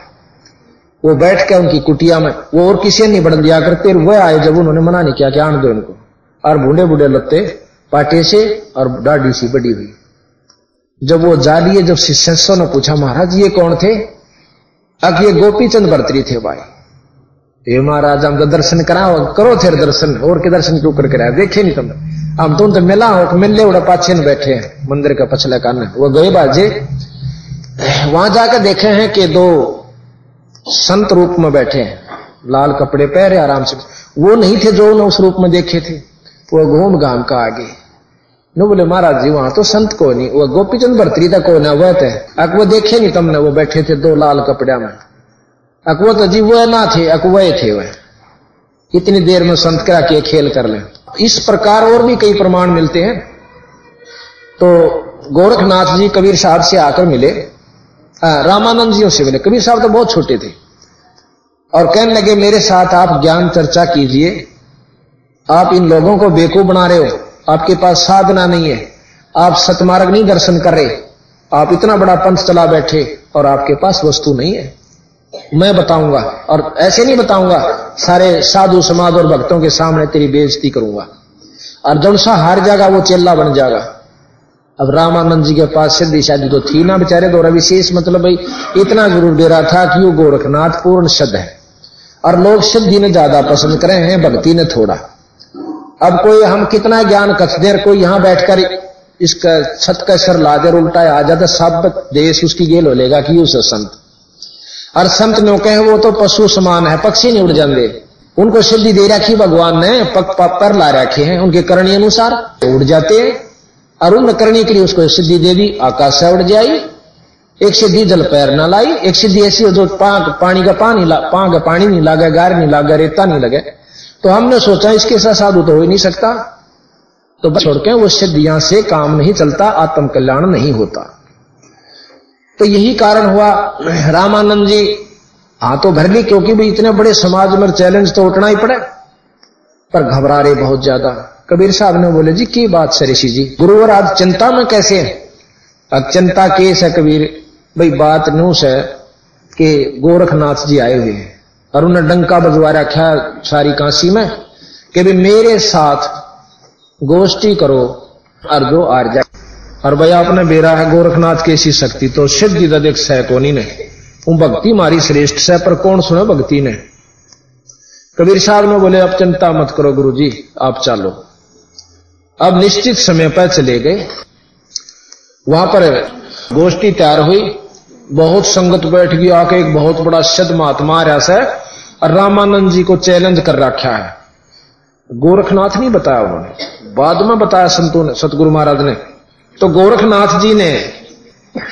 वो बैठ के उनकी कुटिया में, वो और किसी नहीं बढ़ दिया करते? वह आए जब उन्होंने मना नहीं किया कि आन दो इनको। और बूढ़े बूढ़े लत्ते, पाटे से और डाडी सी बड़ी हुई। जब वो जा लिए जब शिष्यों ने पूछा, महाराज, ये कौन थे? अब ये गोपीचंद भरतरी थे भाई। ये महाराज हम तो दर्शन करा करो थे दर्शन, और के दर्शन क्यों कर कराया देखे नहीं तुम हम तुम तो मिला हो, मिलने उड़ा पाछे में बैठे हैं, मंदिर का पछले कान वो गए बाजे वहाँ जाकर देखे हैं कि दो संत रूप में बैठे हैं, लाल कपड़े पहरे आराम से। वो नहीं थे जो उन्होंने उस रूप में देखे थे। वो घूम घाम का आगे। नो बोले, महाराज जी, वहाँ तो संत को नहीं, वो गोपीचंद भरतरी था को ना वह थे अक वो देखे नहीं तुमने, वो बैठे थे दो लाल कपड़े में। अक वो तो जी वह ना थे अक वह थे वह इतनी देर में संत करा के खेल कर ले। इस प्रकार और भी कई प्रमाण मिलते हैं। तो गोरखनाथ जी, कबीर साहब से आकर मिले। रामानंद जी से मिले। कबीर साहब तो बहुत छोटे थे। और कहने लगे, मेरे साथ आप ज्ञान चर्चा कीजिए। आप इन लोगों को बेकूफ बना रहे हो। आपके पास साधना नहीं है। आप सतमार्ग नहीं दर्शन कर रहे। आप इतना बड़ा पंथ चला बैठे और आपके पास वस्तु नहीं है। मैं बताऊँगा और ऐसे नहीं बताऊँगा, सारे साधु समाज और भक्तों के सामने तेरी बेइज्जती करूँगा। और जब सा हार जाएगा, वो चेला बन जाएगा। अब रामानंद जी के पास सिद्धि शादी तो थी ना बेचारे तो विशेष मतलब भाई, इतना ज़रूर दे रहा था कि वो गोरखनाथ पूर्ण शब्द है। और लोग सिद्धि ने ज़्यादा पसंद करे हैं, भक्ति ने थोड़ा। अब कोई, हम कितना ज्ञान कथ देर, कोई यहाँ बैठकर इसका छत का सर ला देर उल्टा आ जाता, सब देश उसकी गेल हो लेगा कि उस संत। और संत नो कहे, वो तो पशु समान है, पक्षी नहीं उड़ जाते उनको सिद्धि दे रखी भगवान ने, पक पर ला रखे हैं। उनके करणी अनुसार उड़ जाते। हैं और उन करने के लिए उसको सिद्धि दे दी, आकाश से उड़ जाई। एक सिद्धि जल पैर ना लाई। एक सिद्धि ऐसी जो पानी का पानी पा पानी नहीं लगे, गार नहीं लगे, रेता नहीं लगे। तो हमने सोचा, इसके साथ साधु तो हो ही नहीं सकता। तो छोड़ के वो सिद्धियाँ से काम नहीं चलता आत्म कल्याण नहीं होता। तो यही कारण हुआ। रामानंद जी हाँ तो भर ली क्योंकि भी इतने बड़े समाज में चैलेंज तो उठना ही पड़े। पर घबरा रहे बहुत ज़्यादा। कबीर साहब ने बोले, जी, की बात सर ऋषि जी? गुरु और आज चिंता में कैसे है? अब चिंता केस है कबीर। भाई, बात न्यूस है कि गोरखनाथ जी आए हुए हैं। और उन्हें डंका बजवा रखा सारी काशी में कि भाई मेरे साथ गोष्ठी करो और जो आर जाए और भाई आपने बेरा है गोरखनाथ की ऐसी शक्ति तो सिद्धि देख सह कोनी ने। वो भक्ति मारी श्रेष्ठ सह पर कौन सुने भक्ति ने? कबीर साहब ने बोले अब चिंता मत करो गुरु जी आप चलो। अब निश्चित समय पर चले गए। वहाँ पर गोष्ठी तैयार हुई। बहुत संगत बैठ गई, आके एक बहुत बड़ा शद महात्मा आ रहा से, और रामानंद जी को चैलेंज कर रखा है। गोरखनाथ नहीं बताया उन्होंने। बाद में बताया संतों ने, सतगुरु महाराज ने। तो गोरखनाथ जी ने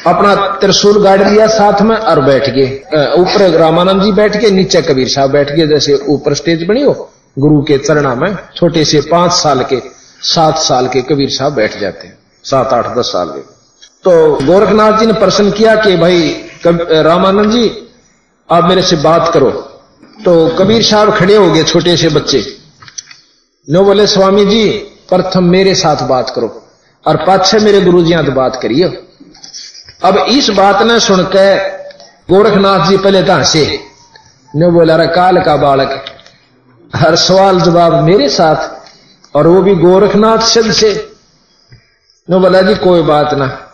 अपना त्रिशूल गाड़ लिया, साथ में और बैठ गए। ऊपर रामानंद जी बैठ गए, नीचे कबीर साहब बैठ गए, जैसे ऊपर स्टेज बनी हो, गुरु के चरणा में छोटे से पाँच साल के, सात साल के कबीर साहब बैठ जाते हैं, सात, आठ, दस साल के। तो गोरखनाथ जी ने प्रश्न किया कि भाई रामानंद जी, आप मेरे से बात करो। तो कबीर साहब खड़े हो गए, छोटे से बच्चे। नो बोले, स्वामी जी, प्रथम मेरे साथ बात करो। और पाछे मेरे गुरु जी तो बात करिए अब इस बात ने सुनकर गोरखनाथ जी पहले तो हंसे। ने बोला रे काल का बालक, हर सवाल जवाब मेरे साथ, और वो भी गोरखनाथ सिद्ध से। ने बोला, जी, कोई बात ना,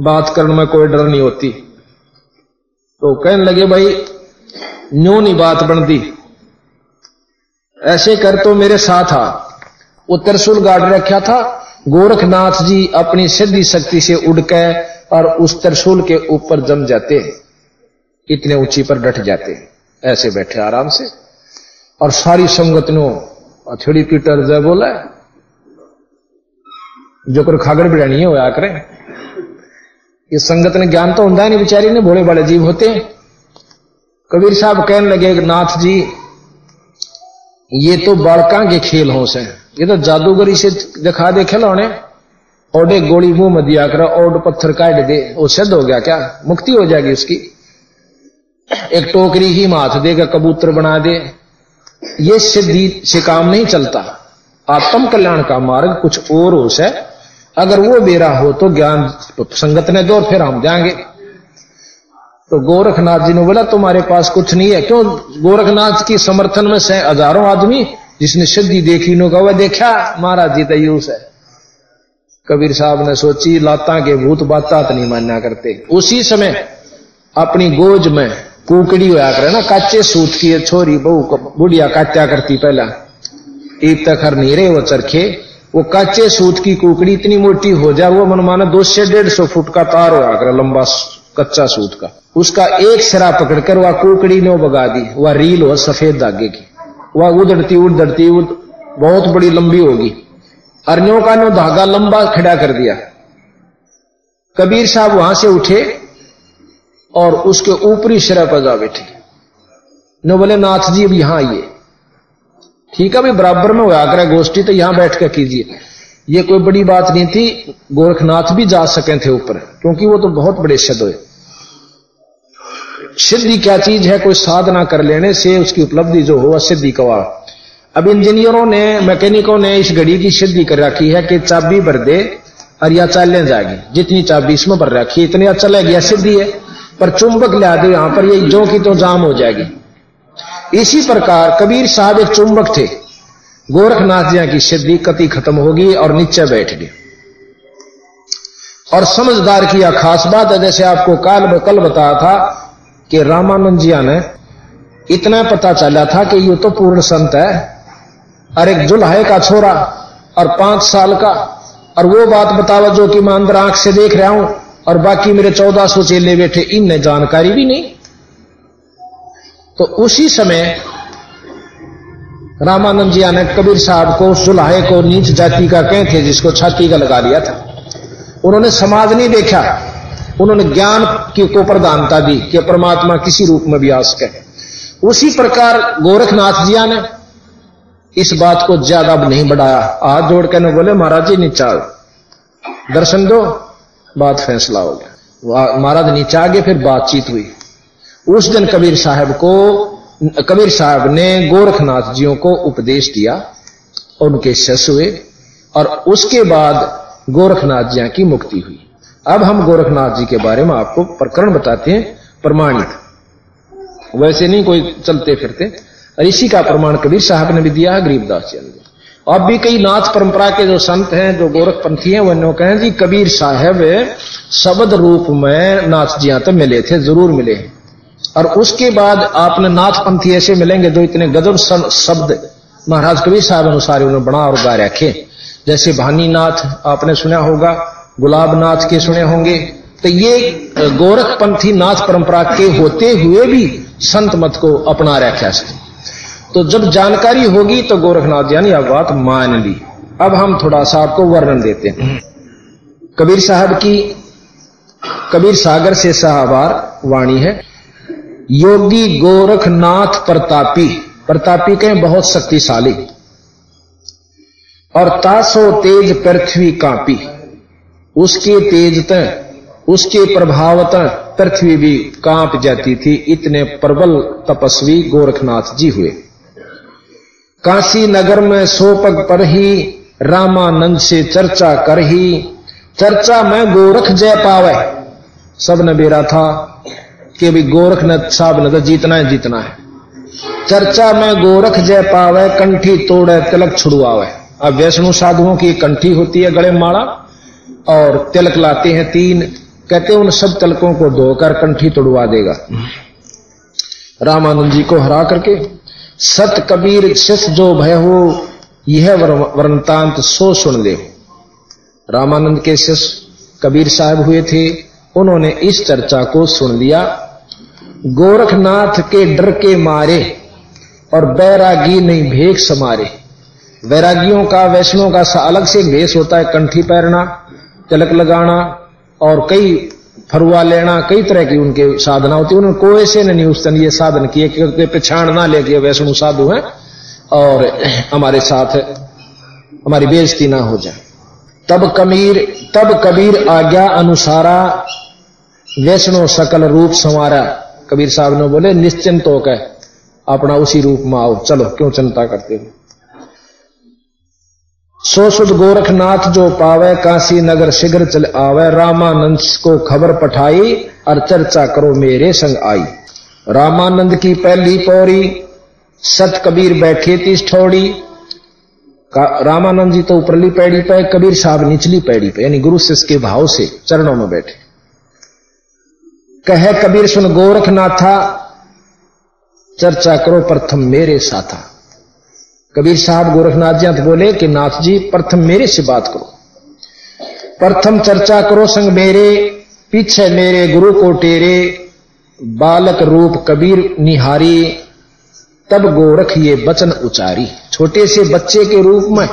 बात करने में कोई डर नहीं होती। तो कहने लगे, भाई, न्यू नहीं बात बनती। ऐसे कर तो मेरे साथ आ। वो त्रिशूल रखा था गोरखनाथ जी अपनी सिद्धि शक्ति से उड़कर और उस त्रिशूल के ऊपर जम जाते हैं इतने ऊँची पर डट जाते हैं ऐसे बैठे आराम से। और सारी संगत नो अथड़ी पीटर जय बोला, जो कर खागर बिड़ानी हो आ करें ये संगत ने ज्ञान तो होता है नहीं, बेचारी ने, भोले बड़े जीव होते। हैं कबीर साहब कहने लगे, नाथ जी, ये तो बालका के खेल हो। से ये तो जादूगरी से दिखा दे खिलौने। ओडे गोली मुँह में दिया कर, ओड पत्थर काट दे, वो सिद्ध हो गया क्या? मुक्ति हो जाएगी उसकी। एक टोकरी ही माथ देगा कबूतर बना दे। ये सिद्धि से काम नहीं चलता। आत्म कल्याण का मार्ग कुछ और हो से अगर वो बेरा हो तो ज्ञान संगत ने दो, फिर हम जाएँगे। तो गोरखनाथ जी ने बोला, तुम्हारे पास कुछ नहीं है। क्यों? गोरखनाथ की समर्थन में से हज़ारों आदमी जिसने सिद्धि देखी नो कहा देखा, महाराज जी तयूस है कबीर साहब ने सोची, लाता के भूत बाता तो नहीं मानना करते। उसी समय अपनी गोज में कुकड़ी होया करे ना, काचे सूत की छोरी बहु बुढ़िया काट्या करती पहला। ईद तक हर नहीं रहे वो चरखे, वो काचे सूत की कुकड़ी इतनी मोटी हो जाए, वो मन माना दो से डेढ़ सौ फुट का तार होया करे, लंबा कच्चा सूत का। उसका एक सिरा पकड़कर वह कुकड़ी ने बगा दी, वह रील हो सफ़ेद धागे की। वह उदड़ती उड़ती उड़ बहुत बड़ी लंबी होगी। अरण्यों का नो धागा लंबा खड़ा कर दिया। कबीर साहब वहाँ से उठे और उसके ऊपरी सिरा पर जा बैठे। नो बोले नाथ जी अब यहाँ आइए। ठीक है भाई बराबर में हुआ कर गोष्ठी तो यहाँ बैठ कर कीजिए। ये कोई बड़ी बात नहीं थी, गोरखनाथ भी जा सके थे ऊपर, क्योंकि वो तो बहुत बड़े शब्द हुए। सिद्धि क्या चीज़ है, कोई साधना कर लेने से उसकी उपलब्धि जो हो सिद्धि कवा। अब इंजीनियरों ने, मैकेनिकों ने इस घड़ी की सिद्धि कर रखी है कि चाबी भर दे और या चालें जाएगी। जितनी चाबी इसमें भर रखी है, इतनी चला गया सिद्धि है। पर चुंबक ला दे यहाँ पर, ये जो की तो जाम हो जाएगी। इसी प्रकार कबीर साहब एक चुंबक थे। गोरखनाथ जी की सिद्धि कति खत्म होगी और नीचे बैठ गए। और समझदार की यह खास बात है, जैसे आपको काल कल बताया था कि रामानंद जी ने इतना पता चला था कि ये तो पूर्ण संत है, और एक जुल्हे का छोरा, और पाँच साल का, और वो बात बतावा जो कि मैं अंदर आँख से देख रहा हूँ, और बाकी मेरे चौदह सौ चेले बैठे, इनने जानकारी भी नहीं। तो उसी समय, रामानंद जी ने कबीर साहब को सुलहे को नीच जाति का कह थे, जिसको छाती का लगा लिया था। उन्होंने समाज नहीं देखा। उन्होंने ज्ञान की को प्रधानता दी कि परमात्मा किसी रूप में भी सके उसी प्रकार गोरखनाथ जिया ने इस बात को ज़्यादा अब नहीं बढ़ाया। हाथ जोड़ के बोले, महाराज जी नीचा दर्शन दो बात फैसला हो गया। महाराज नीचे आगे फिर बातचीत हुई। उस दिन कबीर साहब को, कबीर साहब ने गोरखनाथ जियों को उपदेश दिया, उनके शस हुए, और उसके बाद गोरखनाथ जिया की मुक्ति हुई। अब हम गोरखनाथ जी के बारे में आपको प्रकरण बताते हैं, प्रमाणित। वैसे नहीं कोई चलते फिरते। ऋषि का प्रमाण कबीर साहब ने भी दिया है, गरीबदास जी ने अब भी कई नाथ परंपरा के जो संत हैं, जो गोरखपंथी हैं, वो कहें जी, कबीर साहब शब्द रूप में नाथ जी तो मिले थे, ज़रूर मिले और उसके बाद आपने नाथ पंथी ऐसे मिलेंगे जो इतने गजब शब्द महाराज कबीर साहब अनुसार उन्होंने बना और गा रखे। जैसे भानी नाथ आपने सुना होगा गुलाब नाथ के सुने होंगे। तो ये गोरखपंथी नाथ परंपरा के होते हुए भी संत मत को अपना रखा से तो जब जानकारी होगी तो गोरखनाथ यानी अब बात मान ली। अब हम थोड़ा सा आपको वर्णन देते हैं। कबीर साहब की, कबीर सागर से साहबार वाणी है। योगी गोरखनाथ प्रतापी प्रतापी कहें बहुत शक्तिशाली। और तासो तेज पृथ्वी कापी। उसके तेजत उसके प्रभावत पृथ्वी भी काँप जाती थी। इतने प्रबल तपस्वी गोरखनाथ जी हुए। काशी नगर में सोपग पर ही रामानंद से चर्चा कर ही, चर्चा में गोरख जय पावे। सबने बेरा था कि भी गोरखनाथ साहब ने तो जीतना है जीतना है। चर्चा में गोरख जय पावे, कंठी तोड़े, तिलक छुड़वावे। अब वैष्णु साधुओं की कंठी होती है गले माला और तिलक लाते हैं तीन, कहते उन सब तिलकों को धोकर कंठी तोड़वा देगा। रामानंद जी को हरा करके, सत कबीर शिष जो भय हो, यह वर्णतांत सो सुन ले। रामानंद के शिष कबीर साहब हुए थे, उन्होंने इस चर्चा को सुन लिया। गोरखनाथ के डर के मारे और बैरागी नहीं भेख समारे। वैरागियों का, वैष्णों का अलग से भेष होता है कंठी पहनना तिलक लगाना और कई फरुआ लेना, कई तरह की उनके साधना होती है। उन्होंने कोई से नहीं उस दिन ये साधन किए क्योंकि पिछाड़ ना लेके वैष्णु साधु हैं और हमारे साथ, हमारी बेजती ना हो जाए। तब कबीर तब कबीर आज्ञा अनुसारा वैष्णो सकल रूप संवारा। कबीर साहब ने बोले, निश्चिंत होकर अपना उसी रूप में आओ। चलो, क्यों चिंता करते हो? सो सुध गोरखनाथ जो पावे काशी नगर शीघ्र चल आवे, रामानंद को खबर पठाई और चर्चा करो मेरे संग आई। रामानंद की पहली पौड़ी, सत कबीर बैठे थी ठोड़ी। रामानंद जी तो ऊपरली पैड़ी पे, कबीर साहब निचली पैड़ी पे, यानी गुरु शिष्य के भाव से चरणों में बैठे। कहे कबीर सुन गोरखनाथा, चर्चा करो प्रथम मेरे साथा। कबीर साहब गोरखनाथ जी बोले कि नाथ जी, प्रथम मेरे से बात करो। प्रथम चर्चा करो संग मेरे, पीछे मेरे गुरु को टेरे, बालक रूप कबीर निहारी, तब गोरख ये वचन उचारी। छोटे से बच्चे के रूप में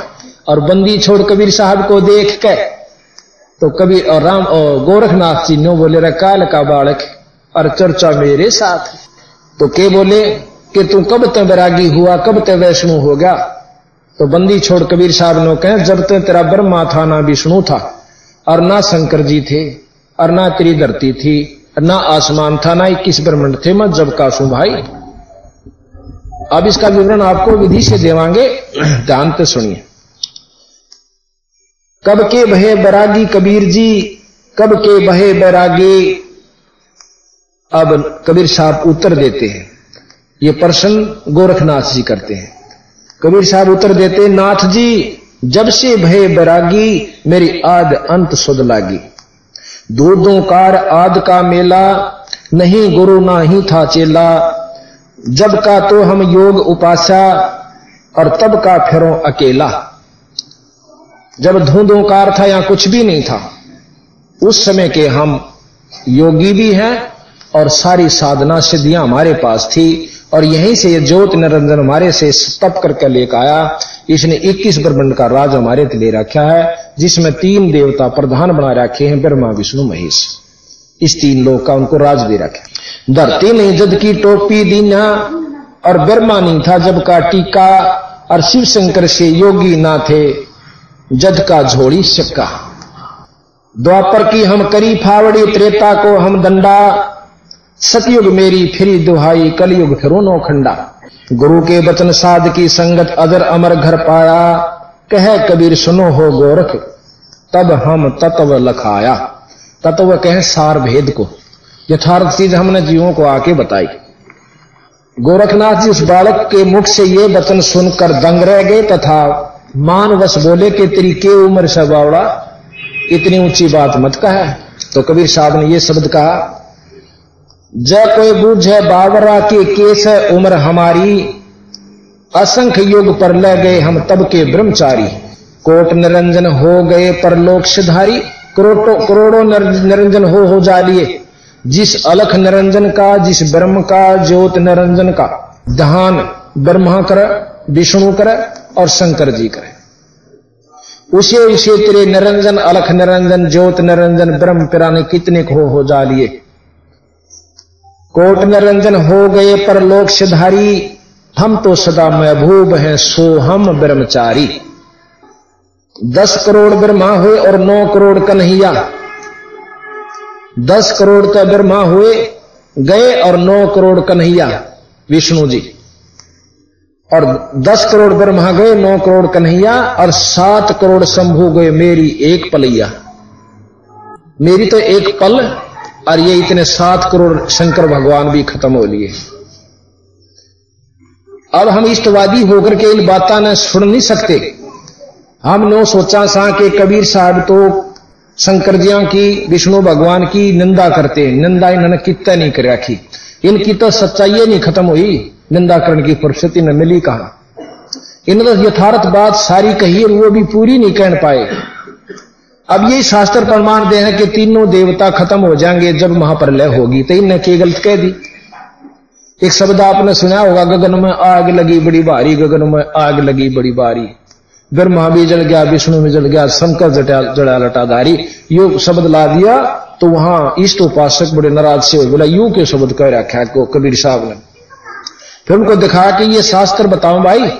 और बंदी छोड़ कबीर साहब को देख के तो कबीर और राम और गोरखनाथ जी नो बोले रहा काल का बालक, और चर्चा मेरे साथ तो के बोले कि तू कब ते बैरागी हुआ, कब ते वैष्णु हो गया? तो बंदी छोड़ कबीर साहब ने कहे, जब ते तेरा ब्रह्मा था, ना विष्णु था, और ना शंकर जी थे, और ना तेरी धरती थी ना आसमान था, ना इक्कीस ब्रह्मंड थे, मैं जब का सू भाई। अब इसका विवरण आपको विधि से देवांगे। ध्यान से सुनिए। कब के बहे बैरागी कबीर जी, कब के बहे बैरागी? अब कबीर साहब उत्तर देते हैं। ये प्रश्न गोरखनाथ जी करते हैं। कबीर साहब उत्तर देते, नाथ जी, जब से भय बैरागी, मेरी आद अंत सुध लागी। दूधों कार आद का मेला, नहीं गुरु ना ही था चेला। जब का तो हम योग उपासा, और तब का फिरो अकेला। जब धूधों कार था या कुछ भी नहीं था, उस समय के हम योगी भी हैं और सारी साधना सिद्धियाँ हमारे पास थी और यहीं से ये ज्योत निरंजन हमारे से तप करके लेकर आया। इसने 21 ब्रह्मंड का राज हमारे ले रखा है, जिसमें तीन देवता प्रधान बना रखे हैं, ब्रह्मा, विष्णु, महेश। इस तीन लोग का उनको राज भी रखे धरती नहीं जद की टोपी, दीना और ब्रह्मा नहीं था, जब का टीका और शिव शंकर से योगी ना थे जद का झोड़ी सिक्का। द्वापर की हम करी फावड़ी, त्रेता को हम दंडा सतयुग मेरी, फिरी दुहाई, कलयुग फिरो नो खंडा। गुरु के वचन साध की संगत अजर अमर घर पाया। कह कबीर, सुनो हो गोरख, तब हम तत्व लखाया। तत्व कहें सार भेद को, यथार्थ चीज़ हमने जीवों को आके बताई। गोरखनाथ जी, उस बालक के मुख से ये वचन सुनकर दंग रह गए तथा मानवश बोले के, तेरी के उम्र से बावड़ा इतनी ऊँची बात मत कहा। तो कबीर साहब ने ये शब्द कहा जय कोई बूझे बावरा के केस है, उम्र हमारी। असंख्य युग पर ले गए हम तब के ब्रह्मचारी। कोट निरंजन हो गए परलोक सिधारी। करोड़ों करोड़ों निरंजन हो हो जा लिए। जिस अलख निरंजन का, जिस ब्रह्म का, ज्योत निरंजन का। दहान ब्रह्मा कर, विष्णु कर और शंकर जी करे। उसे उसे तेरे निरंजन, अलख निरंजन, ज्योत निरंजन, ब्रह्म पिराने कितने हो हो जा लिए। कोट निरंजन हो गए पर लोक सिधारी हम तो सदा महबूब हैं, सो हम ब्रह्मचारी। दस करोड़ ब्रह्मा हुए और नौ करोड़ कन्हैया। दस करोड़ का ब्रह्मा हुए, गए और नौ करोड़ कन्हैया, विष्णु जी। और दस करोड़ ब्रह्मा गए, नौ करोड़ कन्हैया, और सात करोड़ शंभु गए, मेरी एक पलैया। मेरी तो एक पल और ये इतने सात करोड़ शंकर भगवान भी खत्म हो लिए। अब हम इष्टवादी होकर के इन बातें न सुन नहीं सकते। हमने सोचा सा कि कबीर साहब तो शंकर जिया की, विष्णु भगवान की निंदा करते निंदा इन्होंने कितना नहीं कर रखी। इनकी तो सच्चाई नहीं खत्म हुई। निंदा करने की फुर्सती न मिली कहा? इन्होंने तो यथार्थ बात सारी कही और वो भी पूरी नहीं कह पाए। अब ये शास्त्र प्रमाण दे हैं कि तीनों देवता खत्म हो जाएँगे जब महाप्रलय होगी। तो इनने के गलत कह दी। एक शब्द आपने सुना होगा, गगन में आग लगी बड़ी भारी, गगन में आग लगी बड़ी भारी। ब्रह्मा भी जल गया, विष्णु भी जल गया, शंकर जटा जड़ा लटाधारी। यो शब्द ला दिया तो वहाँ इष्ट उपासक बड़े नाराज़ से हो बोला, यू के शब्द कह रखा को, कबीर साहब ने? फिर उनको दिखा कि ये शास्त्र बताओ भाई,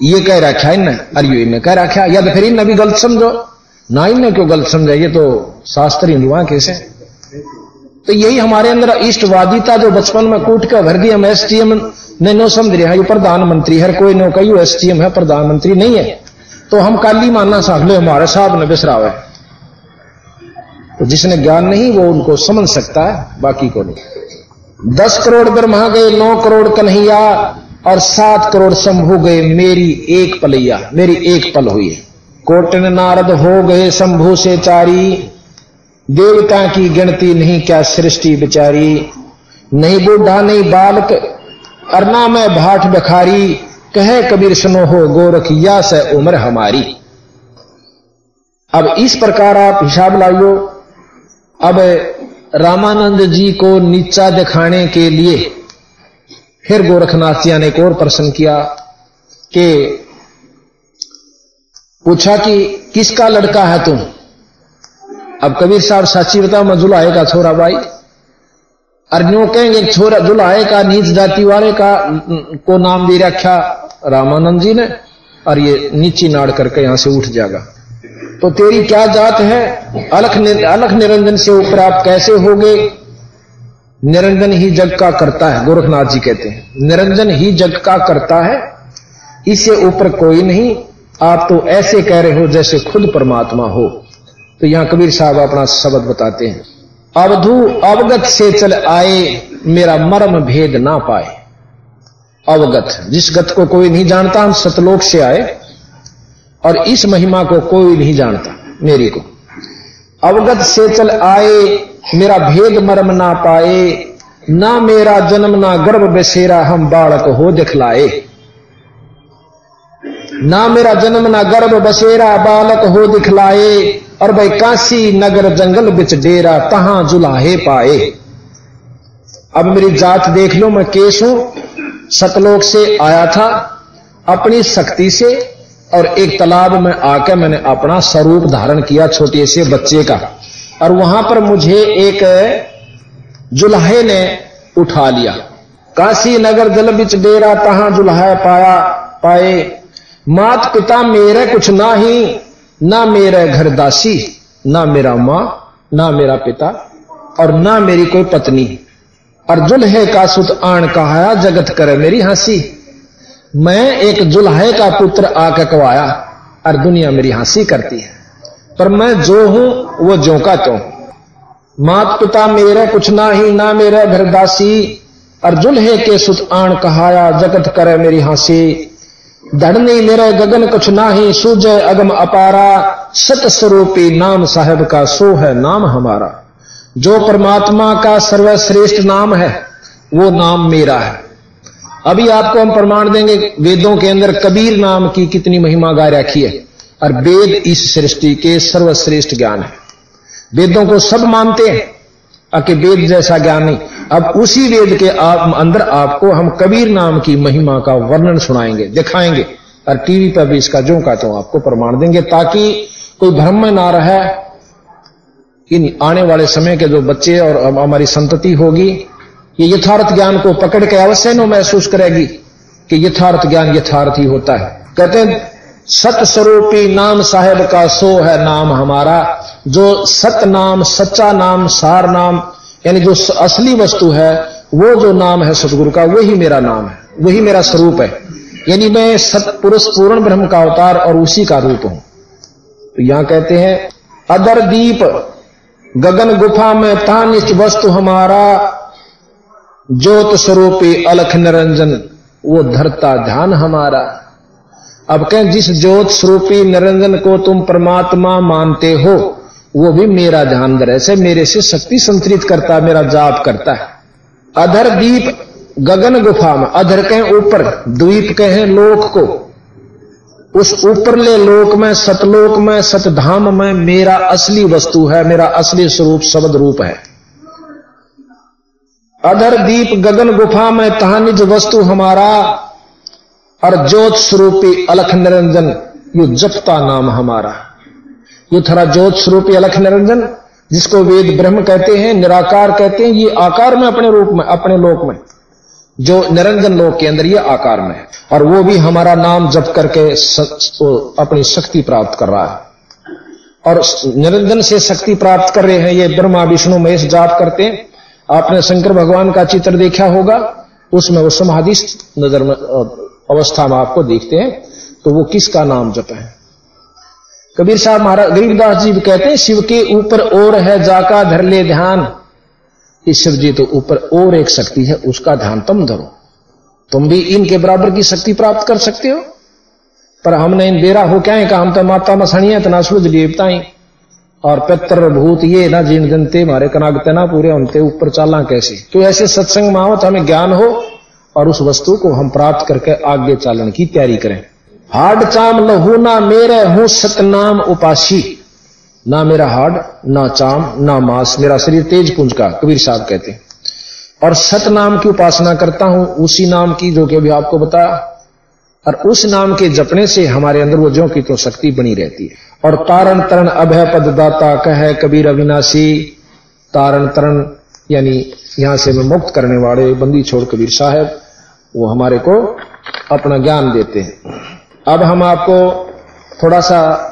ये कह रखा इन्हें अरे इन्हें कह रखा या तो फिर इन्हें भी गलत समझो। ना इन्हें क्यों गलत समझा? ये तो शास्त्री हिंदुआ कैसे? तो यही हमारे अंदर इष्टवादिता जो बचपन में कूट कर भर दी, हम एस टी एम ने नो समझ रहे ये प्रधानमंत्री, हर कोई नो कही एस टी एम है, प्रधानमंत्री नहीं है। तो हम काली मानना साहब ले हमारे साहब ने बिसराव है। तो जिसने ज्ञान नहीं, वो उनको समझ सकता है, बाकी को नहीं। दस करोड़ ब्रह्मा गए, नौ करोड़ कन्हैया, और सात करोड़ शंभु गए, मेरी एक पलैया, मेरी एक पल हुई है। कोटन नारद हो गए शंभु से चारी। देवता की गिनती नहीं क्या सृष्टि बिचारी। नहीं बूढ़ा, नहीं बालक, अरना में भाट बखारी कहे कबीर सुनो हो गोरख, या से उम्र हमारी। अब इस प्रकार आप हिसाब लाइयो। अब रामानंद जी को नीचा दिखाने के लिए फिर गोरखनाथ जी ने एक और प्रश्न किया कि पूछा कि किसका लड़का है तुम? अब कबीर साहब साची बताओ, मैं जुलाहे का छोरा भाई। अर्जुन कहेंगे, छोरा जुलाहे का, नीच जाति वाले का, को नाम दे रखा रामानंद जी ने, और ये नीची नाड़ करके यहाँ से उठ जाएगा। तो तेरी क्या जात है? अलख अलख निरंजन से ऊपर आप कैसे हो गए निरंजन ही जग का करता है, गोरखनाथ जी कहते हैं। निरंजन ही जग का करता है, इससे ऊपर कोई नहीं। आप तो ऐसे कह रहे हो जैसे खुद परमात्मा हो। तो यहाँ कबीर साहब अपना शब्द बताते हैं। अवधु अवगत से चल आए, मेरा मर्म भेद ना पाए। अवगत, जिस गत को कोई नहीं जानता, हम सतलोक से आए, और इस महिमा को कोई नहीं जानता, मेरी को। अवगत से चल आए, मेरा भेद मर्म ना पाए, ना मेरा जन्म, ना गर्भ बसेरा हम बालक हो दिखलाए। ना मेरा जन्म, ना गर्भ बसेरा, बालक हो दिखलाए। और भाई काशी नगर जंगल बिच डेरा, तहां जुलाहे पाए। अब मेरी जात देख लो, मैं केस हूँ। सतलोक से आया था, अपनी शक्ति से, और एक तालाब में आकर मैंने अपना स्वरूप धारण किया छोटे से बच्चे का। और वहाँ पर मुझे एक जुल्हे ने उठा लिया। काशी नगर जल बिच डेरा, तहां जुल्हा पाया, पाए। मात पिता मेरे कुछ ना ही ना मेरे घर दासी, ना मेरा माँ, ना मेरा पिता, और ना मेरी कोई पत्नी। और जुल्हे का सुत आण कहाया, जगत करे मेरी हँसी। मैं एक जुल्हे का पुत्र आके कवाया, और दुनिया मेरी हँसी करती है। पर मैं जो हूँ, वो जो का तो मात पिता मेरे कुछ ना ही ना मेरे घर दासी। और जुल्हे के सुत आण कहाया, जगत करे मेरी हँसी। धड़नी मेरे गगन कुछ ना ही सूझे अगम अपारा। सत स्वरूपी नाम साहेब का सो है नाम हमारा। जो परमात्मा का सर्वश्रेष्ठ नाम है, वो नाम मेरा है। अभी आपको हम प्रमाण देंगे, वेदों के अंदर कबीर नाम की कितनी महिमा गाय रखी है, और वेद इस सृष्टि के सर्वश्रेष्ठ ज्ञान है। वेदों को सब मानते हैं अके वेद जैसा ज्ञान। अब उसी वेद के आप अंदर आपको हम कबीर नाम की महिमा का वर्णन सुनाएँगे, दिखाएँगे। और टीवी पर भी इसका जो का तो आपको प्रमाण देंगे ताकि कोई भ्रम में ना रहे इन आने वाले समय के जो बच्चे और हमारी संतति होगी, ये यथार्थ ज्ञान को पकड़ के अवश्य न महसूस करेगी कि यथार्थ ज्ञान यथार्थ ही होता है। कहते हैं सत स्वरूपी नाम साहेब का सो है नाम हमारा, जो सत नाम सच्चा नाम, सार नाम, यानी जो असली वस्तु है, वो जो नाम है सतगुरु का, वही मेरा नाम है, वही मेरा स्वरूप है। यानी मैं सतपुरुष पूर्ण ब्रह्म का अवतार और उसी का रूप हूँ। तो यहाँ कहते हैं, अदर दीप, गगन गुफा में तानिच वस्तु हमारा, ज्योत स्वरूपी अलख निरंजन, वो धरता ध्यान हमारा। अब कहें, जिस ज्योत स्वरूपी निरंजन को तुम परमात्मा मानते हो, वो भी मेरा ध्यान ऐसे मेरे से शक्ति संतरित करता है मेरा जाप करता है। अधर दीप गगन गुफा में, अधर कहें ऊपर, द्वीप कहें लोक को। उस ऊपरले लोक में, सतलोक में, सतधाम में मेरा असली वस्तु है, मेरा असली स्वरूप शब्द रूप है। अधर दीप गगन गुफा में, तहानिज वस्तु हमारा और ज्योत स्वरूपी अलख निरंजन, यु जपता नाम हमारा। ये थोड़ा ज्योत स्वरूपी अलख निरंजन, जिसको वेद ब्रह्म कहते हैं, निराकार कहते हैं, ये आकार में अपने रूप में, अपने लोक में। जो निरंजन लोक के अंदर ये आकार में और वो भी हमारा नाम जप करके अपनी शक्ति प्राप्त कर रहा है। और निरंजन से शक्ति प्राप्त कर रहे हैं, ये ब्रह्मा, विष्णु, महेश जाप करते हैं। आपने शंकर भगवान का चित्र देखा होगा, उसमें वो समाधि नज़र में अवस्था में आपको देखते हैं तो वो किसका नाम जप है? कबीर साहब महाराज, गरीबदास जी कहते हैं, शिव के ऊपर और है, जाका धर ले ध्यान। इस शिव जी तो ऊपर और एक शक्ति है, उसका ध्यान तुम धरो। तुम भी इनके बराबर की शक्ति प्राप्त कर सकते हो। पर हमने इन बेरा हो क्या है? कहा, हम तो माता मसणिया इतना सूझ देवता ही। और पित्र भूत ये ना जिन जनते मारे कनागते ना पूरे हमते ऊपर चाला कैसे? तो ऐसे सत्संग में तो हमें ज्ञान हो और उस वस्तु को हम प्राप्त करके आगे चालन की तैयारी करें। हाड चाम लहू ना मेरे, हूँ सतनाम उपासी ना मेरा हाड ना चाम, ना मांस, मेरा शरीर तेज पुंज का, कबीर साहब कहते हैं। और सत नाम की उपासना करता हूँ, उसी नाम की जो कि अभी आपको बताया। और उस नाम के जपने से हमारे अंदर वो जो की तो शक्ति बनी रहती है। और तारण तरण अभय पद दाता कह कबीर अविनाशी। तारण तरण यानी यहाँ से मैं मुक्त करने वाले बंदी छोड़ कबीर साहब, वो हमारे को अपना ज्ञान देते हैं। अब हम आपको थोड़ा सा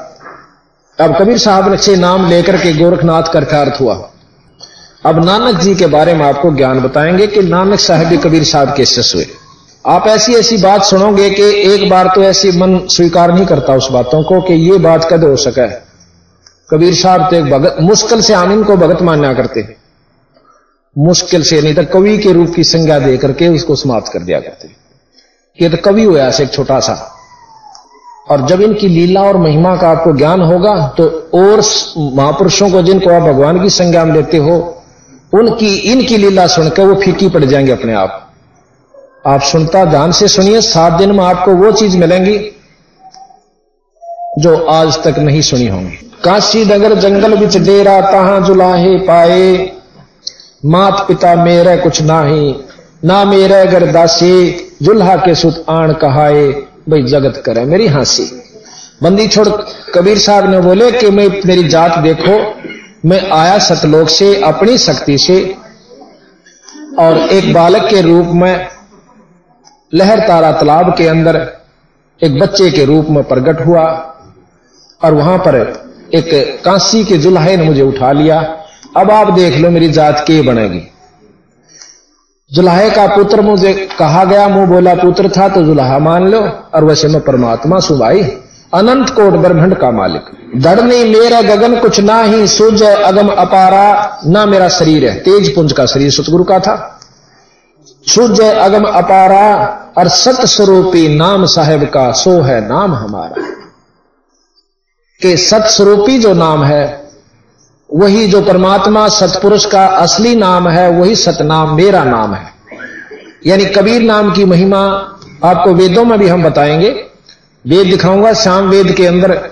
अब कबीर साहब से नाम लेकर के गोरखनाथ का हुआ। अब नानक जी के बारे में आपको ज्ञान बताएँगे कि नानक साहब कबीर साहब के शिष्य हुए आप ऐसी ऐसी बात सुनोगे कि एक बार तो ऐसी मन स्वीकार नहीं करता उस बातों को कि ये बात कद हो सके कबीर साहब तो एक भगत, मुश्किल से आमिन को भगत मान्या करते मुश्किल से, नहीं तो कवि के रूप की संज्ञा दे करके उसको समाप्त कर दिया करते। ये तो कवि हुआ ऐसे एक छोटा सा और जब इनकी लीला और महिमा का आपको ज्ञान होगा तो और महापुरुषों को जिनको आप भगवान की संज्ञा में लेते हो, उनकी, इनकी लीला सुनकर वो फीकी पड़ जाएँगे अपने आप। आप सुनता, ध्यान से सुनिए, सात दिन में आपको वो चीज़ मिलेंगी, जो आज तक नहीं सुनी होंगी। काशी नगर जंगल बिच डेरा तहा जुलाहे पाए। मात पिता मेरे कुछ नाही, ना मेरे घर दासी जुल्हा के सुत आण कहाए, भाई जगत करे मेरी हँसी। बंदी छोड़ कबीर साहब ने बोले कि मैं मेरी जात देखो, मैं आया सतलोक से, अपनी शक्ति से, और एक बालक के रूप में लहर तारा तालाब के अंदर एक बच्चे के रूप में प्रकट हुआ, और वहाँ पर एक कांसी के जुल्हे ने मुझे उठा लिया। अब आप देख लो मेरी जात के बनेगी। जुल्हे का पुत्र मुझे कहा गया, मुँह बोला, पुत्र था तो जुल्हा मान लो, और वैसे में परमात्मा सु भाई अनंत कोट ब्रह्मंड का मालिक। नहीं मेरा गगन कुछ ना ही, सूर्य अगम अपारा, ना मेरा शरीर है। तेज पुंज का शरीर सतगुरु का था। सूर्य अगम अपारा, और सत स्वरूपी नाम साहेब का, सो है नाम हमारा। के सत स्वरूपी जो नाम है वही जो परमात्मा सतपुरुष का असली नाम है, वही सतनाम मेरा नाम है। यानी कबीर नाम की महिमा आपको वेदों में भी हम बताएँगे। वेद दिखाऊँगा, श्याम वेद के अंदर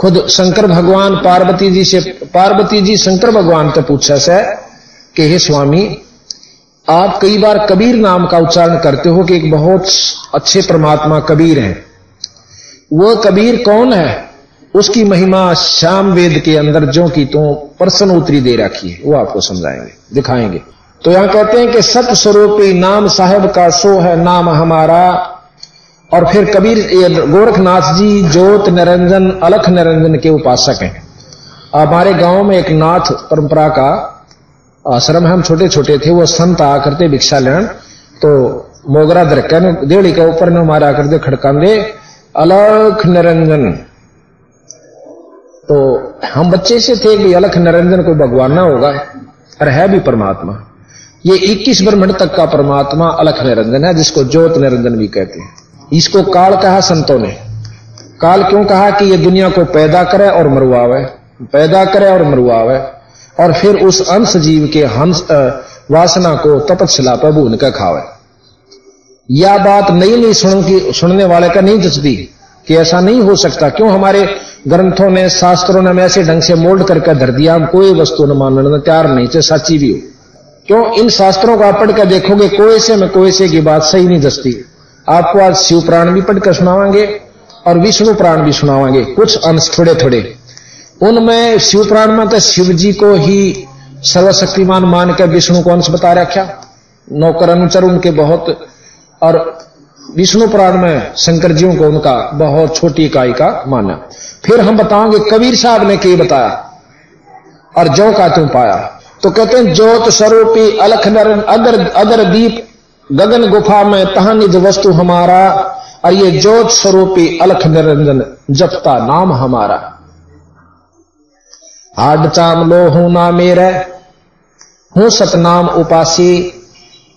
खुद शंकर भगवान पार्वती जी से, पार्वती जी शंकर भगवान से पूछा से कि, हे स्वामी, आप कई बार कबीर नाम का उच्चारण करते हो कि एक बहुत अच्छे परमात्मा कबीर हैं। वो कबीर कौन है? उसकी महिमा श्याम वेद के अंदर जो की तो प्रश्न उत्तरी दे रखी है। वो आपको समझाएँगे, दिखाएँगे। तो यहाँ कहते हैं कि सत स्वरूपी नाम साहेब का सो है, नाम हमारा। और फिर कबीर गोरखनाथ जी, ज्योत निरंजन, अलख निरंजन के उपासक हैं। हमारे गाँव में एक नाथ परंपरा का आश्रम है, हम छोटे छोटे थे, वो संत आकर करते भिक्षा लेन। तो मोगरा दरकन देड़ी के ऊपर ने मारा करते खड़का दे अलख निरंजन। तो हम बच्चे से थे कि अलख निरंजन कोई भगवान ना होगा और है भी परमात्मा। ये 21 ब्रह्मंड तक का परमात्मा अलख निरंजन है, जिसको ज्योत निरंजन भी कहते हैं। इसको काल कहा संतों ने। काल क्यों कहा कि ये दुनिया को पैदा करे और मरुआवे? पैदा करे और मरुआवे। और फिर उस अंश जीव के हंस वासना को तपस्ला पर भून कर खावे। यह बात नई नई सुन की, सुनने वाले का नहीं जचती कि ऐसा नहीं हो सकता। क्यों हमारे ग्रंथों ने, शास्त्रों ने हमें ऐसे ढंग से मोल्ड करके धर दिया, हम कोई वस्तु न मानने तैयार नहीं चाहे सच्ची भी हो। क्यों? इन शास्त्रों को आप पढ़ कर देखोगे, कोई से में कोई से की बात सही नहीं दसती। आपको आज शिव प्राण भी पढ़कर सुनावांगे और विष्णु प्राण भी सुनावांगे, कुछ अंश थोड़े थोड़े उनमें शिव प्राण में तो शिव जी को ही सर्वशक्तिमान मान कर विष्णु को अंश बता रखा। नौकर अनुचर उनके बहुत, और विष्णु पुराण में शंकर जियों को उनका बहुत छोटी इकाई का माना फिर हम बताओगे कबीर साहब ने क्या बताया और जो का तुम पाया? तो कहते हैं, ज्योत स्वरूपी अलख नरन, अगर अगर दीप गगन गुफा में तहा निज वस्तु हमारा, और ये ज्योत स्वरूपी अलख निरंजन जपता नाम हमारा। हाड चाम लो हूँ ना मेरे हूँ सतनाम उपासी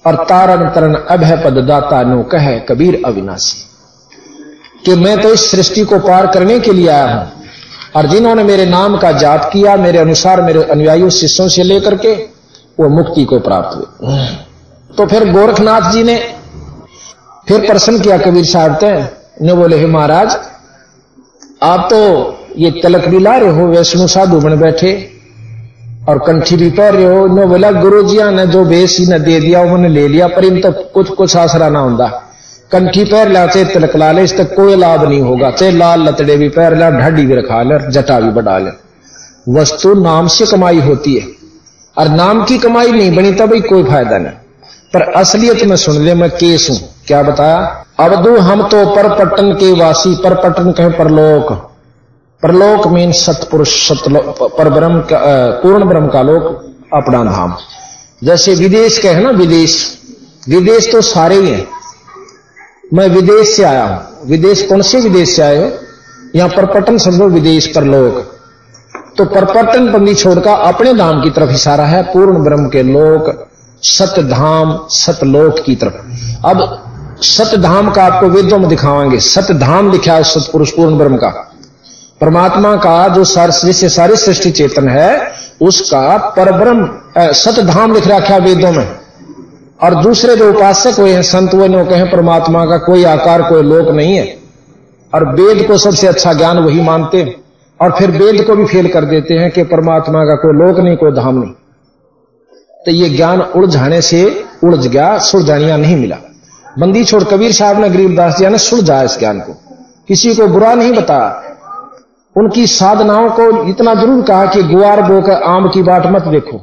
और तारण तरण अभय पद दाता नो कह कबीर अविनाशी। कि मैं तो इस सृष्टि को पार करने के लिए आया हूँ, और जिन्होंने मेरे नाम का जाप किया, मेरे अनुसार मेरे अनुयायी शिष्यों से लेकर के वो मुक्ति को प्राप्त हुए। तो फिर गोरखनाथ जी ने फिर प्रश्न किया कबीर साहब ते, ने बोले, हे महाराज, आप तो ये तलक भी ला रहे हो, वैष्णु साधु बन बैठे और कंठी भी पहन रहे हो नो बोला गुरु जी ने जो बेस ही न दे दिया, उन्होंने ले लिया, पर इन तो कुछ कुछ आसरा ना होता कंठी पैर लिया चाहे तिलक ला ले इस तक कोई लाभ नहीं होगा। चाहे लाल लतड़े भी पैर लिया ढाडी भी रखा ले, जटा भी बढ़ा ले। वस्तु नाम से कमाई होती है, और नाम की कमाई नहीं बनी तब कोई फ़ायदा नहीं। पर असलियत में सुन ले, मैं केस हूँ। क्या बताया? अवधु हम तो पर पट्टन के वासी, पर पट्टन कहे परलोक परलोक मीन सतपुरुष सतलोक पर ब्रह्म पूर्ण ब्रह्म का लोक अपना धाम जैसे विदेश के है ना, विदेश। विदेश तो सारे ही हैं। मैं विदेश से आया हूँ। विदेश, कौन से विदेश से आए हो? यहाँ परपटन समझो विदेश पर लोक तो परपटन पंदी छोड़कर अपने धाम की तरफ़ इशारा है, पूर्ण ब्रह्म के लोक, सतधाम, सतलोक की तरफ़। अब सत धाम का आपको वेदों में दिखावाएँगे सतधाम लिखा है सतपुरुष, पूर्ण ब्रह्म का। परमात्मा का जो जिससे सारी सृष्टि चेतन है, उसका परब्रह्म सतधाम लिख रखा वेदों में। और दूसरे जो उपासक हुए हैं, संत वो कहें, परमात्मा का कोई आकार, कोई लोक नहीं है। और वेद को सबसे अच्छा ज्ञान वही मानते हैं। और फिर वेद को भी फेल कर देते हैं कि परमात्मा का कोई लोक नहीं, कोई धाम नहीं। तो ये ज्ञान उलझाने से उलझ गया सुलझानिया नहीं मिला। बंदी छोड़ कबीर साहब ने, गरीबदास जी ने सुलझाया इस ज्ञान को। किसी को बुरा नहीं बताया उनकी साधनाओं को इतना ज़रूर कहा कि गुआर बो कर आम की बाट मत देखो।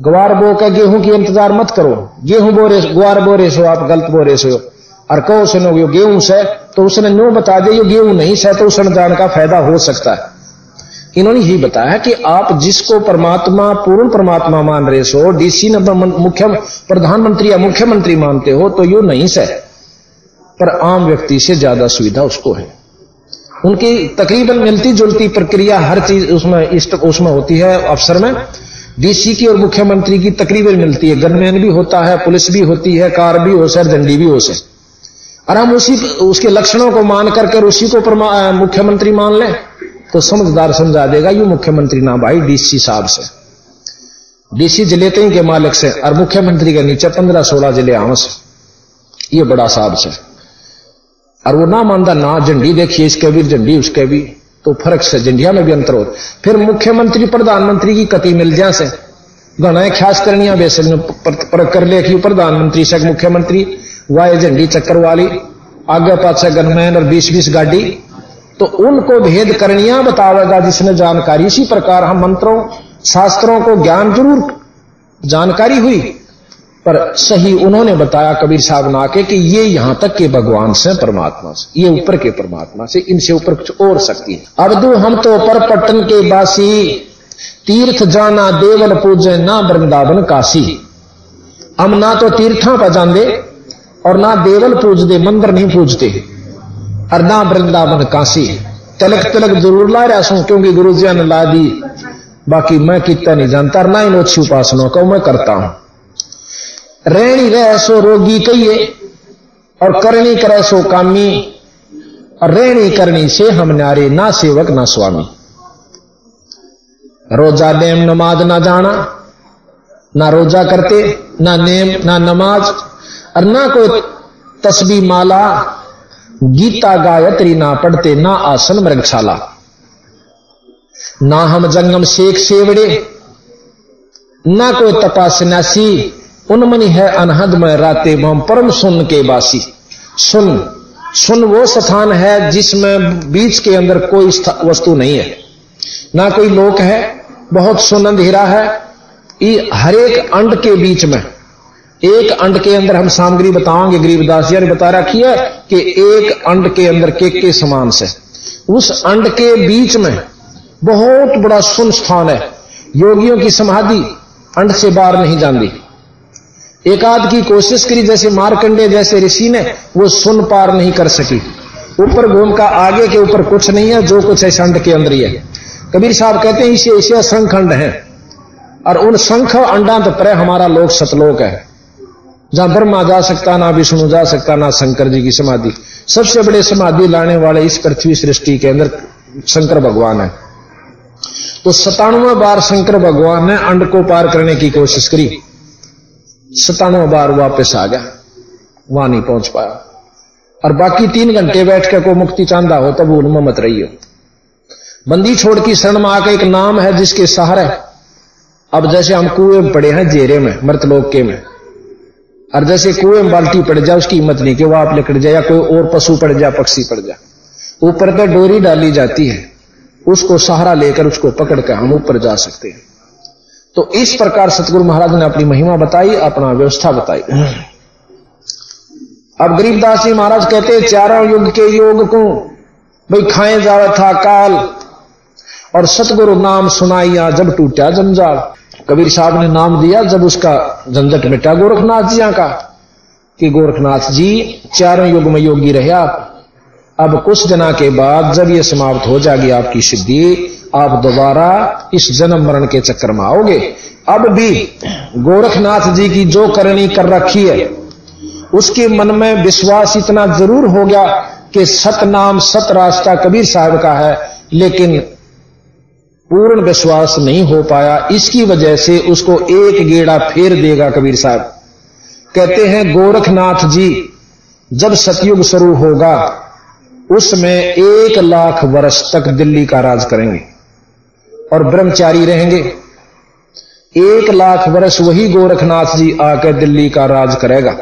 गुआर बो कर गेहूँ की इंतज़ार मत करो। गेहूँ बो बोरे गुआर बोरे सो, आप गलत बोरे सो। और कहो सुनो, ये गेहूँ से तो उसने नो बता दे ये गेहूँ नहीं से तो उस अनुदान का फ़ायदा हो सकता है। इन्होंने यही बताया कि आप जिसको परमात्मा, पूर्ण परमात्मा मान रहे सो डीसी न मुख्य प्रधानमंत्री या मुख्यमंत्री मानते हो तो यो नहीं से पर आम व्यक्ति से ज़्यादा सुविधा उसको है। उनकी तकरीबन मिलती जुलती प्रक्रिया हर चीज़ उसमें इष्ट उसमें होती है अफसर में। डीसी की और मुख्यमंत्री की तकरीबन मिलती है। गनमैन भी होता है, पुलिस भी होती है, कार भी हो, सर झंडी भी हो से और हम उसी उसके लक्षणों को मान करके उसी को मुख्यमंत्री मान लें तो समझदार समझा देगा, यू मुख्यमंत्री ना भाई डीसी साहब से। डीसी ज़िले तीन के मालिक से, और मुख्यमंत्री के नीचे पंद्रह सोलह ज़िले आम से। ये बड़ा साहब से। और वो ना मानता, ना झंडी देखिए इसके भी, झंडी उसके भी तो फ़र्क से झंडिया में भी अंतर हो। फिर मुख्यमंत्री, प्रधानमंत्री की कति मिल जा से, गणाए ख्यास करनिया बेसन पर कर ले कि प्रधानमंत्री से मुख्यमंत्री वाय झंडी चक्कर वाली आगे पाछे गनमैन और बीस बीस गाड़ी तो उनको भेद करनिया बतावेगा जिसने जानकारी। इसी प्रकार हम मंत्रों, शास्त्रों को ज्ञान ज़रूर, जानकारी हुई पर सही उन्होंने बताया कबीर साहब ना के ये यहाँ तक के भगवान से परमात्मा से, ये ऊपर के परमात्मा से, इनसे ऊपर कुछ और शक्ति है। अब दो हम तो पर पट्टन के बासी, तीर्थ जाना देवल पूजे ना वृंदावन काशी। हम ना तो तीर्थों पर जाते और ना देवल पूजते, मंदिर नहीं पूजते और ना वृंदावन काशी तिलक तिलक ज़रूर ला रहा सू क्योंकि गुरु जी ने ला दी। बाकी मैं कितना नहीं जानता ना इन अच्छी उपासना को मैं करता हूँ। रहनी रह सो रोगी कहिए, और करनी करे सो कामी, और रहनी करनी से हम नारे, ना सेवक, ना स्वामी। रोजा नेम नमाज़ ना जाना, ना रोजा करते, ना नेम, ना नमाज़, और ना कोई तस्बी माला, गीता गायत्री ना पढ़ते, ना आसन मृगशाला। ना हम जंगम शेख सेवड़े, ना कोई तपा सन्यासी उनमनी है अनहद में राते मम परम सुन के बासी सुन सुन वो स्थान है जिसमें बीच के अंदर कोई वस्तु नहीं है। ना कोई लोक है, बहुत सुन अंधेरा है। हर एक अंड के बीच में, एक अंड के अंदर हम सामग्री बताओगे गरीबदास जी ने बता रखी है कि एक अंड के अंदर केक के समान से। उस अंड के बीच में बहुत बड़ा सुन स्थान है। योगियों की समाधि अंड से बाहर नहीं जाती। एकाद की कोशिश करी, जैसे मारकंडे, जैसे ऋषि ने, वो सुन पार नहीं कर सकी। ऊपर घूम का आगे के ऊपर कुछ नहीं है, जो कुछ है संड के अंदर ही है। कबीर साहब कहते हैं, इसे इसे संखंड है, और उन संख अंडा तो पर हमारा लोक सतलोक है। जहाँ ब्रह्मा जा सकता, ना विष्णु जा सकता, ना शंकर जी की समाधि। सबसे बड़े समाधि लाने वाले इस पृथ्वी सृष्टि के अंदर शंकर भगवान है। तो सतानवे बार शंकर भगवान ने अंड को पार करने की कोशिश करी। सतानवे बार वापस आ गया, वहाँ नहीं पहुँच पाया। और बाकी तीन घंटे बैठ कर को मुक्ति चांदा हो, तब उनमें मत रही हो। बंदी छोड़ की शरण में आकर एक नाम है जिसके सहारे, अब जैसे हम कुएँ में पड़े हैं, जेरे में, मृतलोक के में। और जैसे कुएँ में बाल्टी पड़ जाए, उसकी हिम्मत नहीं कि वो आप लिकड़ जाए या कोई और पशु पड़ जाए, पक्षी पड़ जाए। ऊपर तो डोरी डाली जाती है, उसको सहारा लेकर उसको पकड़ कर हम ऊपर जा सकते हैं। तो इस प्रकार सतगुरु महाराज ने अपनी महिमा बताई, अपना व्यवस्था बताई। अब गरीबदास जी महाराज कहते चारों युग के योग को, भाई खाए जा रहा था काल, और सतगुरु नाम सुनाइया जब टूटा जंजाल। कबीर साहब ने नाम दिया, जब उसका झंझट मिटा गोरखनाथ जी का, कि गोरखनाथ जी, चारों युग में योगी रहे आप। अब कुछ दिना के बाद जब ये समाप्त हो जाएगी आपकी सिद्धि आप दोबारा इस जन्म मरण के चक्कर में आओगे। अब भी गोरखनाथ जी की जो करनी कर रखी है, उसके मन में विश्वास इतना ज़रूर हो गया कि सत नाम सत रास्ता कबीर साहब का है, लेकिन पूर्ण विश्वास नहीं हो पाया। इसकी वजह से उसको एक गेड़ा फेर देगा कबीर साहब। कहते हैं, गोरखनाथ जी, जब सतयुग शुरू होगा, उसमें एक लाख वर्ष तक दिल्ली का राज करेंगे। और ब्रह्मचारी रहेंगे। एक लाख वर्ष वही गोरखनाथ जी आकर दिल्ली का राज करेगा।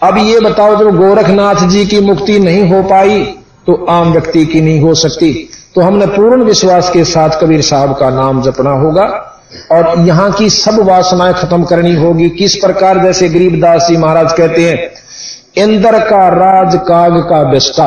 अब ये बताओ, जब गोरखनाथ जी की मुक्ति नहीं हो पाई तो आम व्यक्ति की नहीं हो सकती। तो हमने पूर्ण विश्वास के साथ कबीर साहब का नाम जपना होगा और यहाँ की सब वासनाएँ खत्म करनी होगी। किस प्रकार? जैसे गरीबदास जी महाराज कहते हैं, इंद्र का राज काग का बेस्टा